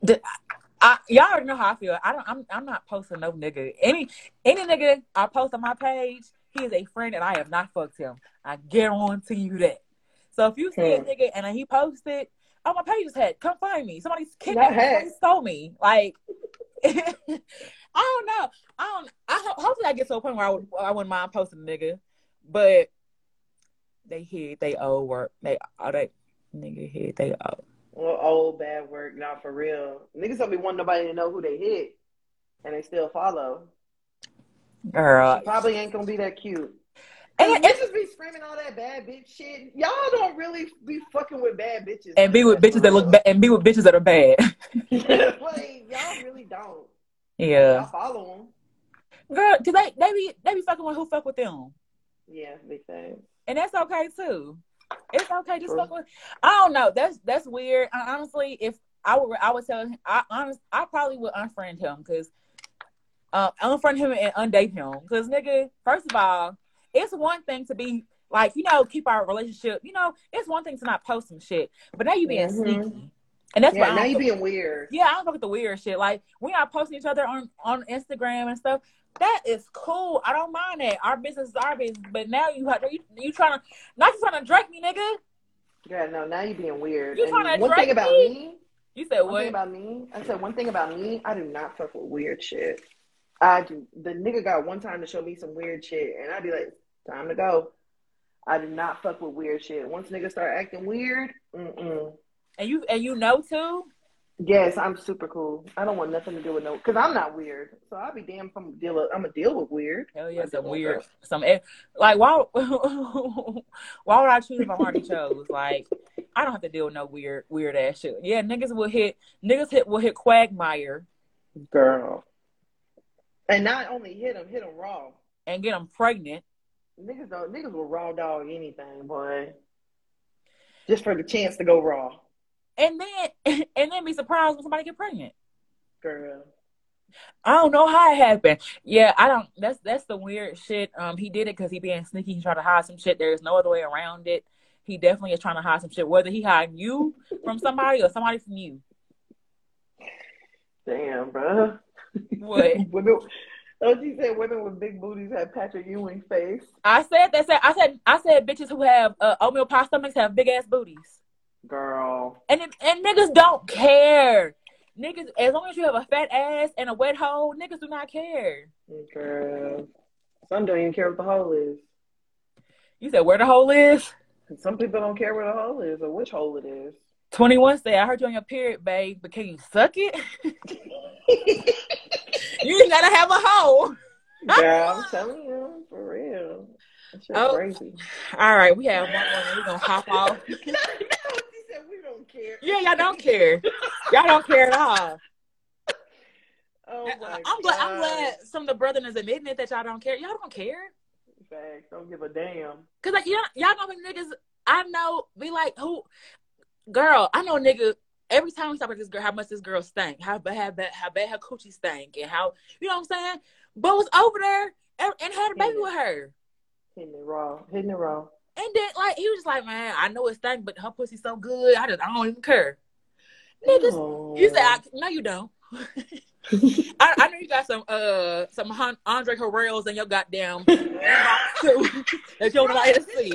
the, I, y'all already know how I feel. I don't. I'm. I'm not posting no nigga. Any any nigga I post on my page, he is a friend, and I have not fucked him. I guarantee you that. So if you see a Hmm. nigga and he posted, oh my page is hacked. Come find me. Somebody's kidnapped. me. Somebody stole me. Like. *laughs* I don't know. I don't. I ho- hopefully I get to a point where I would. I wouldn't mind posting a nigga, but they hid they old work. They all they nigga hid they old. Well, old bad work, not for real. Niggas don't be wanting nobody to know who they hit, and they still follow. Girl, She probably ain't gonna be that cute. And And bitches be screaming all that bad bitch shit. Y'all don't really be fucking with bad bitches. and be with bitches that look bad. and be with bitches that are bad. *laughs* *laughs* like y'all really don't. Y'all yeah, follow them. girl, cause they they be they be fucking with who fuck with them, Yeah, big thing. and that's okay too. It's okay, just fuck with. I don't know. That's that's weird. I, honestly, if I would, I would tell him. I honest, I probably would unfriend him because, uh, unfriend him and undate him. Because nigga, first of all, it's one thing to be like you know keep our relationship. You know, it's one thing to not post some shit, but now you being Mhm. sneaky, and that's yeah, why now I you being weird. Yeah, I don't fuck with the weird shit. Like we are posting each other on on Instagram and stuff. That is cool. I don't mind that. Our business is our business. But now you have you, you trying to not you trying to drink me, nigga. Yeah, no, now you being weird. You And tryna one thing about me? me, You said one thing about me, I said one thing about me, I do not fuck with weird shit. I do. The nigga got one time to show me some weird shit, and I'd be like, time to go. I do not fuck with weird shit. Once niggas start acting weird, mm-mm. And you and you know too. Yes, I'm super cool. I don't want nothing to do with no, because I'm not weird. So I'll be damned if I'm deal with, I'm gonna deal with weird. Hell yeah, some weird, know. some eh, like why? *laughs* why would I choose if I'm already chose? Like I don't have to deal with no weird, weird ass shit. Yeah, niggas will hit, niggas hit will hit Quagmire Girl. And not only hit them, hit them raw. and get them pregnant. Niggas don't, niggas will raw dog anything, boy. Just for the chance to go raw. And then *laughs* and then be surprised when somebody get pregnant. Girl. I don't know how it happened. Yeah, I don't. That's that's the weird shit. Um, he did it because he being sneaky. He tried to hide some shit. There's no other way around it. He definitely is trying to hide some shit. Whether he hiding you from somebody or somebody from you. Damn, bro. What *laughs* women, oh, she said women with big booties have Patrick Ewing face. I said that said I said I said bitches who have uh, oatmeal pie stomachs have big ass booties. Girl. And it, and niggas don't care. Niggas, as long as you have a fat ass and a wet hole, niggas do not care. Girl. Some don't even care what the hole is. You said where the hole is? Some people don't care where the hole is or which hole it is. 21 said, I heard you on your period, babe, but can you suck it? *laughs* you gotta have a hole. *laughs* Girl, I'm telling you, for real. That shit Oh. crazy. All right, we have one more. We're gonna hop off. *laughs* she said we don't care. Yeah, y'all don't care. Y'all don't care at all. *laughs* Oh uh, my I'm glad. I'm glad some of the brethren is admitting it that y'all don't care. Y'all don't care. Facts. Don't give a damn. Cause like y'all, y'all know niggas I know be like who, girl. I know a nigga. Every time we talk about this girl, how much this girl stank, how bad, how bad, how bad her coochie stank, and how you know what I'm saying. But was over there and, and had a baby with her. Hitting it raw. Hitting it raw. And then like he was just like, man, I know it stank, but her pussy so good, I just I don't even care. Niggas, Oh. you said I, no, you don't. *laughs* I, I know you got some uh some Hon- Andre Harrells in your goddamn *laughs* *laughs* that you don't like to see.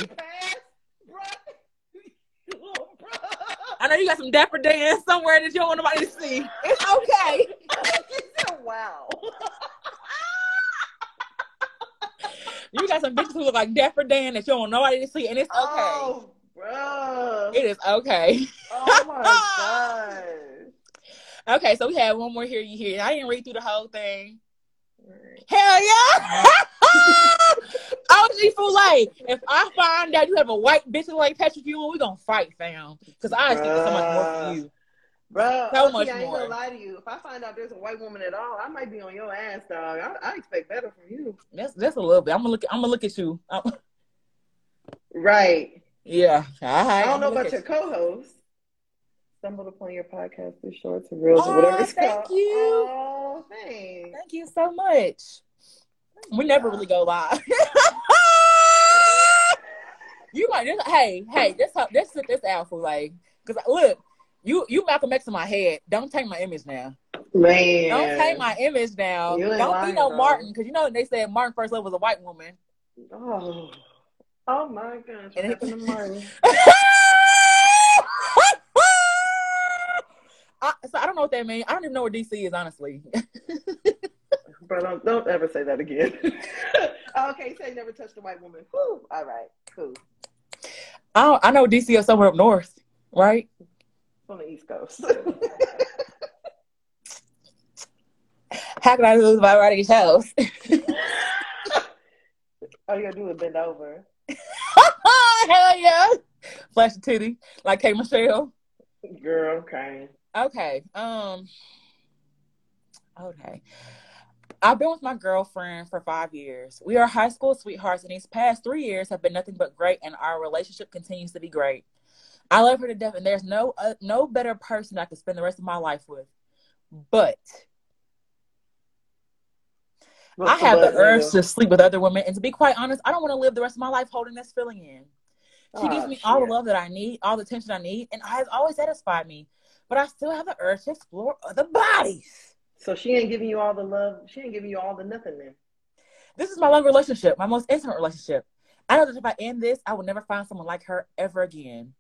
I know you got some Dapper Dan somewhere that you don't want nobody to see. It's okay. wow. You got some bitches who look like Dapper Dan that you don't want nobody to see, and it's okay. Oh, bro. It is okay. Oh my *laughs* gosh. Okay, so we have one more here. You hear? I didn't read through the whole thing. Hell yeah! *laughs* OG Foulet, if I find out you have a white bitch like Patrick Ewing, we gonna fight, fam. Because I expect so much more from you. Bro, So much I ain't more. gonna lie to you. If I find out there's a white woman at all, I might be on your ass, dog. I, I expect better from you. That's that's a little bit. I'm gonna look. I'm gonna look at you. I'm- Right. yeah. Right. I don't know about your co-host. Stumbled upon your podcast, the shorts and reels, or whatever it's thank called. you. Oh, thanks. Thank you so much. We never really go live. *laughs* you might just hey hey this this this out for like because look you you Malcolm X in my head. Don't take my image now. Man. Don't take my image now. Don't lying, be no bro. Martin because you know they said Martin first love was a white woman. Oh. Oh my gosh. What happened to *laughs* Martin? *laughs* I, so I don't know what that means. I don't even know where DC is, honestly. *laughs* Bro, don't, don't ever say that again. Oh, okay, say never touched a white woman. Whew. All right, cool. I don't, I know DC is somewhere up north, right? On the East Coast. *laughs* How can I lose my writing house? *laughs* All you gotta do is bend over. *laughs* Hell yeah! Flash the titty like K Michelle. Girl, okay. Okay. Um. Okay. I've been with my girlfriend for five years. We are high school sweethearts, and these past three years have been nothing but great, and our relationship continues to be great. I love her to death, and there's no uh, no better person I could spend the rest of my life with. But I have the urge to sleep with other women, and to be quite honest, I don't want to live the rest of my life holding this feeling in. She Aw, gives me all the love that I need, all the attention I need, and has always satisfied me. But I still have the urge to explore other bodies. So she ain't giving you all the love. She ain't giving you all the nothing then. This is my long relationship, my most intimate relationship. I know that if I end this, I will never find someone like her ever again.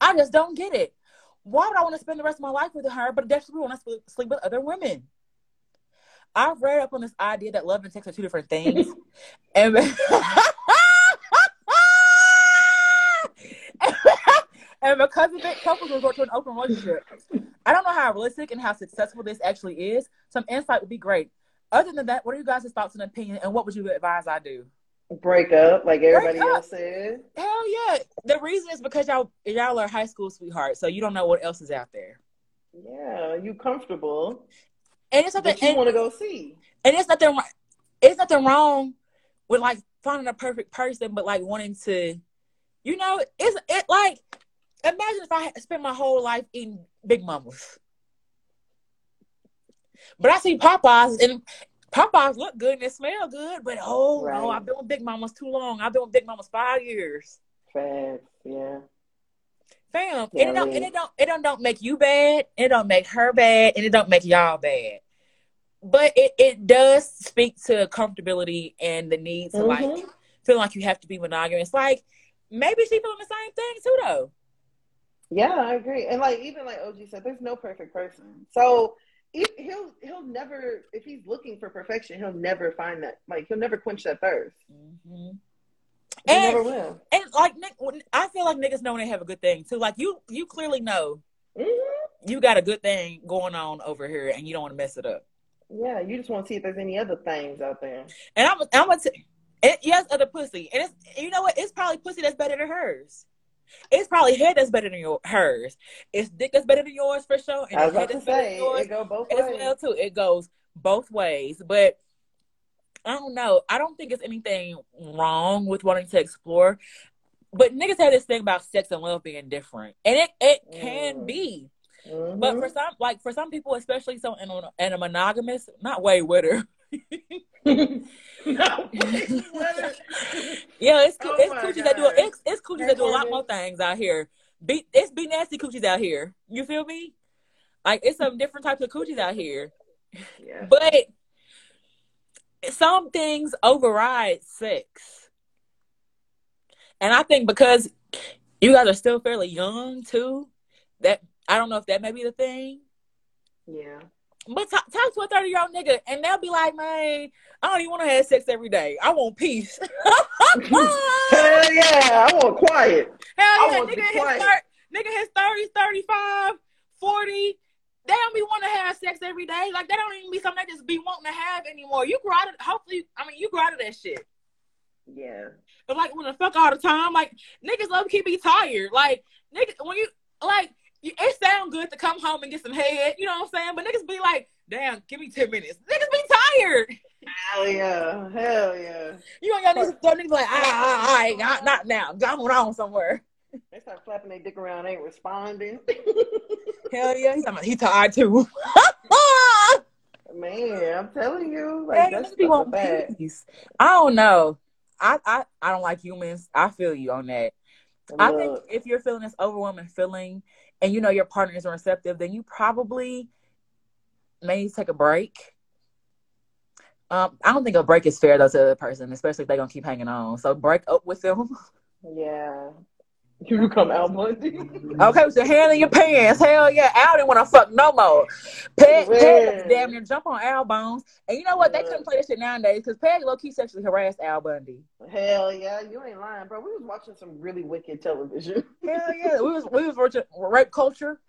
I just don't get it. Why would I want to spend the rest of my life with her, but desperately want to sleep, sleep with other women? I've read up on this idea that love and sex are two different things. *laughs* and, *laughs* and because of it, couples resort to an open relationship. I don't know how realistic and how successful this actually is. Some insight would be great. Other than that, what are you guys' thoughts and opinion, and what would you advise I do? Break up like everybody up. else said. Hell yeah! The reason is because y'all y'all are high school sweethearts, so you don't know what else is out there. Yeah, you comfortable, And it's nothing. but you want to go see. and it's nothing. It's nothing wrong with like finding a perfect person, but like wanting to, you know, it's it like imagine if I spent my whole life eating Big Mamas, but I see Popeyes and Popeyes look good and they smell good, but oh no, I've been with Big Mamas too long. I've been with Big Mamas five years. Facts, yeah. Fam, Yeah, and it don't, and it don't, it don't, don't make you bad. It don't make her bad, and it don't make y'all bad. But it, it does speak to comfortability and the need to like Mhm. feel like you have to be monogamous. Like maybe she feeling the same thing too, though. Yeah, I agree. And like even like OG said, there's no perfect person. So he'll he'll never if he's looking for perfection, he'll never find that. Like he'll never quench that thirst. hmm He And- never will. And like, Nick, I feel like niggas know when they have a good thing too. Like you, you clearly know hmm you got a good thing going on over here, and you don't want to mess it up. Yeah, you just want to see if there's any other things out there. And I'm, I'm gonna t- it, yes, other pussy, and it's you know what? It's probably pussy that's better than hers. It's probably head that's better than your hers. It's dick that's better than yours for sure, and I was about to say it go both as ways. well too. It goes both ways, but I don't know. I don't think it's anything wrong with wanting to explore. But niggas have this thing about sex and love being different, and it it can Mm. be. Mhm. But for some, like for some people, especially so in a, in a monogamous, not way with her. *laughs* *laughs* no. *laughs* Yeah, it's coo- Oh it's my coochies that do God. it's, it's coochies that do a lot more things out here. Be it's be nasty coochies out here. You feel me? Like it's some different types of coochies out here. yeah. But some things override sex. And I think because you guys are still fairly young too, that I don't know if that may be the thing. Yeah. But talk, talk to a 30 year old nigga and they'll be like, man, I don't even want to have sex every day. I want peace. *laughs* Hell yeah, I want quiet. Hell yeah, want nigga his nigga his 30s, 35, 40. They don't be want to have sex every day. Like, they don't even be something they just be wanting to have anymore. You grow out of, hopefully, I mean, you grew out of that shit. Yeah. But like when the fuck all the time, like niggas love keep me tired. Like niggas when you like it sound good to come home and get some head, you know what I'm saying? But niggas be like, damn, give me ten minutes. Niggas be tired. Hell yeah. Hell yeah. You know, y'all niggas, y'all niggas like, ah, ah, ah, not, not now. I'm on somewhere. They start flapping their dick around, ain't responding. *laughs* Hell yeah, he's talking about he *laughs* tired too. *laughs* Man, I'm telling you, like Hey, that's niggas be stuff wanting bad. peace. I don't know. I, I I don't like humans. I feel you on that. I think if you're feeling this overwhelming feeling and you know your partner is receptive, then you probably may need to take a break. Um, I don't think a break is fair though to the other person, especially if they're gonna keep hanging on. So break up with them. *laughs* yeah. You become Al Bundy. Okay, with your hand in your pants. Hell yeah. Al didn't want to fuck no more. Peg, Peg damn near jump on Al Bones. And you know what? They couldn't play this shit nowadays because Peg low key sexually harassed Al Bundy. Hell yeah, you ain't lying, bro. We was watching some really wicked television. *laughs* Hell yeah. We was we was watching rape culture.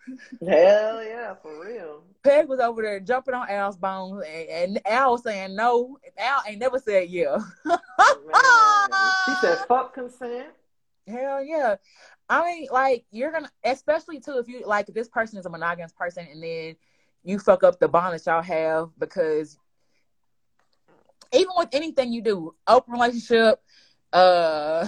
Hell yeah, for real. Peg was over there jumping on Al's bones, and, and Al was saying no. Al ain't never said yeah. *laughs* She said fuck consent. Hell yeah. I mean, like you're gonna, especially too, if you like, if this person is a monogamous person, and then you fuck up the bond that y'all have because even with anything you do, open relationship, uh,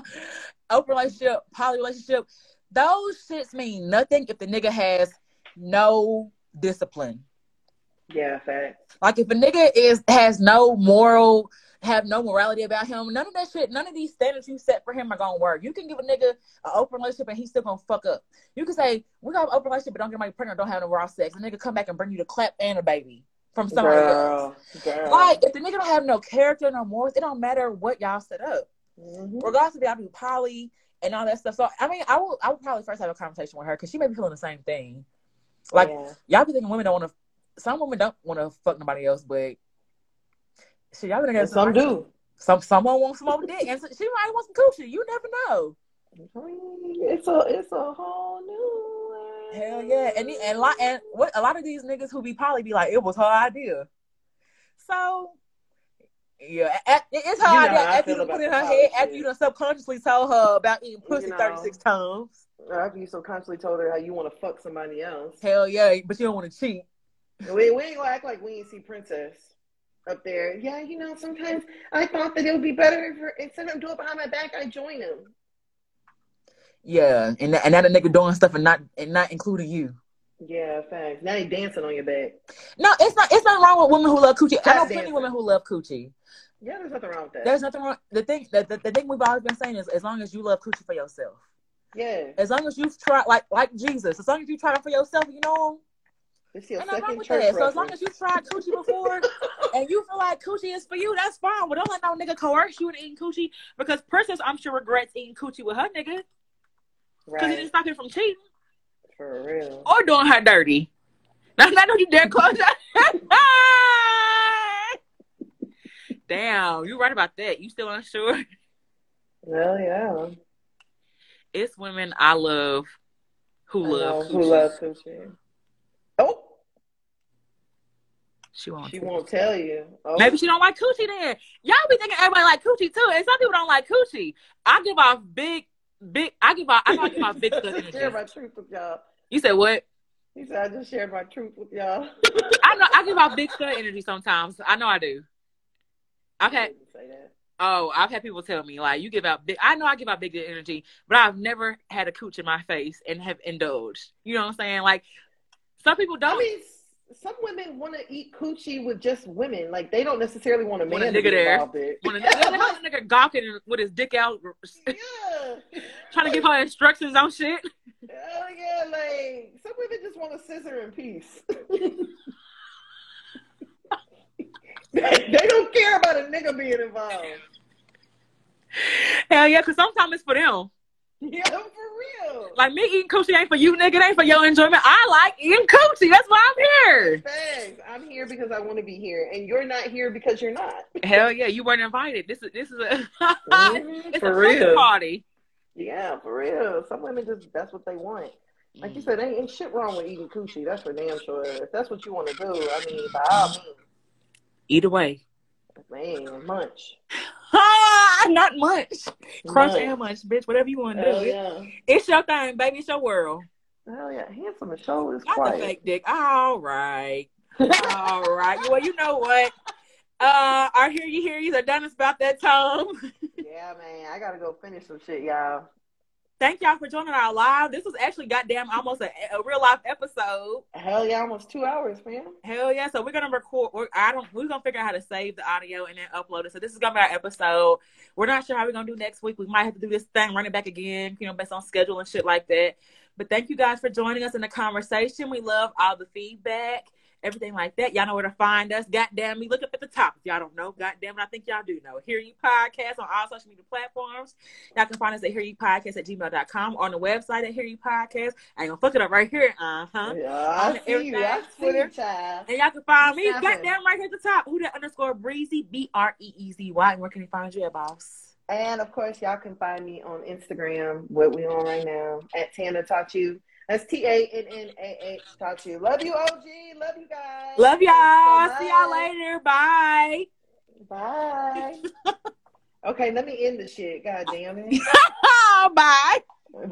*laughs* open relationship, poly relationship, those shits mean nothing if the nigga has no discipline. Yeah, fact. Like if a nigga is has no moral, have no morality about him, none of that shit, none of these standards you set for him are gonna work. You can give a nigga an open relationship and he's still gonna fuck up. You can say we got an open relationship, but don't get my pregnant, don't have no raw sex. The nigga come back and bring you the clap and a baby from somebody else. Girl, girl. Like if the nigga don't have no character, no morals, it don't matter what y'all set up. Mhm. Regardless if y'all do poly and all that stuff. So I mean, I will I would probably first have a conversation with her because she may be feeling the same thing. Like yeah. y'all be thinking women don't want to. Some women don't want to fuck nobody else, but shit, y'all gonna And some do. Some someone wants some more dick, and so- she might want some coochie. You never know. It's a it's a whole new world. Hell yeah, and the- and lot and what a lot of these niggas who be poly be like, it was her idea. So yeah, a- it's her You know idea after you put in her poly head, after you done subconsciously told her about eating pussy know. thirty six times. After you so constantly told her how you want to fuck somebody else. Hell yeah, but you don't want to cheat. We, we ain't gonna act like we ain't see Princess up there. Yeah, you know, sometimes I thought that it would be better if instead of doing it behind my back, I join him. Yeah, and and that a nigga doing stuff and not and not including you. Yeah, thanks. Now he dancing on your back. No, it's not. It's not wrong with women who love coochie. I know plenty women who love coochie. Yeah, there's nothing wrong with that. There's nothing wrong. The thing, the, the, the thing we've always been saying is, as long as you love coochie for yourself, yeah. as long as you've tried, like like Jesus, as long as you tried it for yourself, you know, This your wrong second church that. So as long as you've tried coochie before *laughs* and you feel like coochie is for you, that's fine. But don't let no nigga coerce you into eating coochie because Princess, I'm sure, regrets eating coochie with her nigga because he didn't stop him from cheating for real. or doing her dirty. Now, I know you dare close your *laughs* Damn, you right about that. You still unsure? Well, yeah. It's women I love who I love know, who loves coochie. Oh, She won't. she tell. won't tell you. Oh, Maybe she don't like coochie then. Y'all be thinking everybody like coochie too, and some people don't like coochie. I give off big, big. I give off. I know I give off big *laughs* good share my truth with y'all. You said what? He said, I just shared my truth with y'all. *laughs* I know I give off big stud energy sometimes. I know I do. I've had didn't say that. oh, I've had people tell me like you give out big. I know I give out big energy, but I've never had a cooch in my face and have indulged. You know what I'm saying? Like some people don't. I mean, some women want to eat coochie with just women. Like they don't necessarily want a Want a man to there. when a nigga, a nigga gawking with his dick out, *laughs* yeah. *laughs* trying to give her instructions on shit. Hell yeah, like some women just want to scissor in peace. *laughs* they, they don't care about a nigga being involved. Hell yeah, because sometimes it's for them. *laughs* Yeah, for real. Like me eating coochie ain't for you, nigga. It ain't for your enjoyment. I like eating coochie. That's why I'm here. Thanks. I'm here because I want to be here, and you're not here because you're not. *laughs* Hell yeah, you weren't invited. This is this is a Mhm, *laughs* it's for a real. party. Yeah, for real. Some women just that's what they want. Like you said, ain't, ain't shit wrong with eating coochie. That's for damn sure. If that's what you want to do, I mean, by all means, Either way. man, munch. Not much. Crunch Munch. and munch, bitch. Whatever you want to do. Yeah. It's your thing, baby. It's your world. Hell yeah. Handsome and show is Not the quiet. fake dick. All right. *laughs* All right. Well, you know what? Uh, our hear you hear yous are done. It's about that time. *laughs* yeah, man. I gotta go finish some shit, y'all. Thank y'all for joining our live. This was actually goddamn almost a, a real life episode. Hell yeah, almost two hours, man. Hell yeah! So we're gonna record. We're, I don't. We're gonna figure out how to save the audio and then upload it. So this is gonna be our episode. We're not sure how we're gonna do next week. We might have to do this thing, run it back again. You know, based on schedule and shit like that. But thank you guys for joining us in the conversation. We love all the feedback, everything like that. Y'all know where to find us. Goddamn me, look up at the top if y'all don't know. Goddamn it, I think y'all do know. Hear You Podcast on all social media platforms. Y'all can find us at Hear You Podcast at gmail.com or on the website at Hear You Podcast. I ain't gonna fuck it up right here. Uh huh. Yeah, On I see you. see Twitter. child. And y'all can find me, happening? goddamn, right here at the top. Who that underscore breezy, B R E E Z Y. And where can he find you at, boss? And of course, y'all can find me on Instagram, what we on right now, at Tannah Taught You. That's T A N N A H to You. Love you, OG. Love you guys. Love y'all. So See y'all later. Bye. Bye. *laughs* okay, let me end the shit. God damn it. *laughs* Bye. Bye.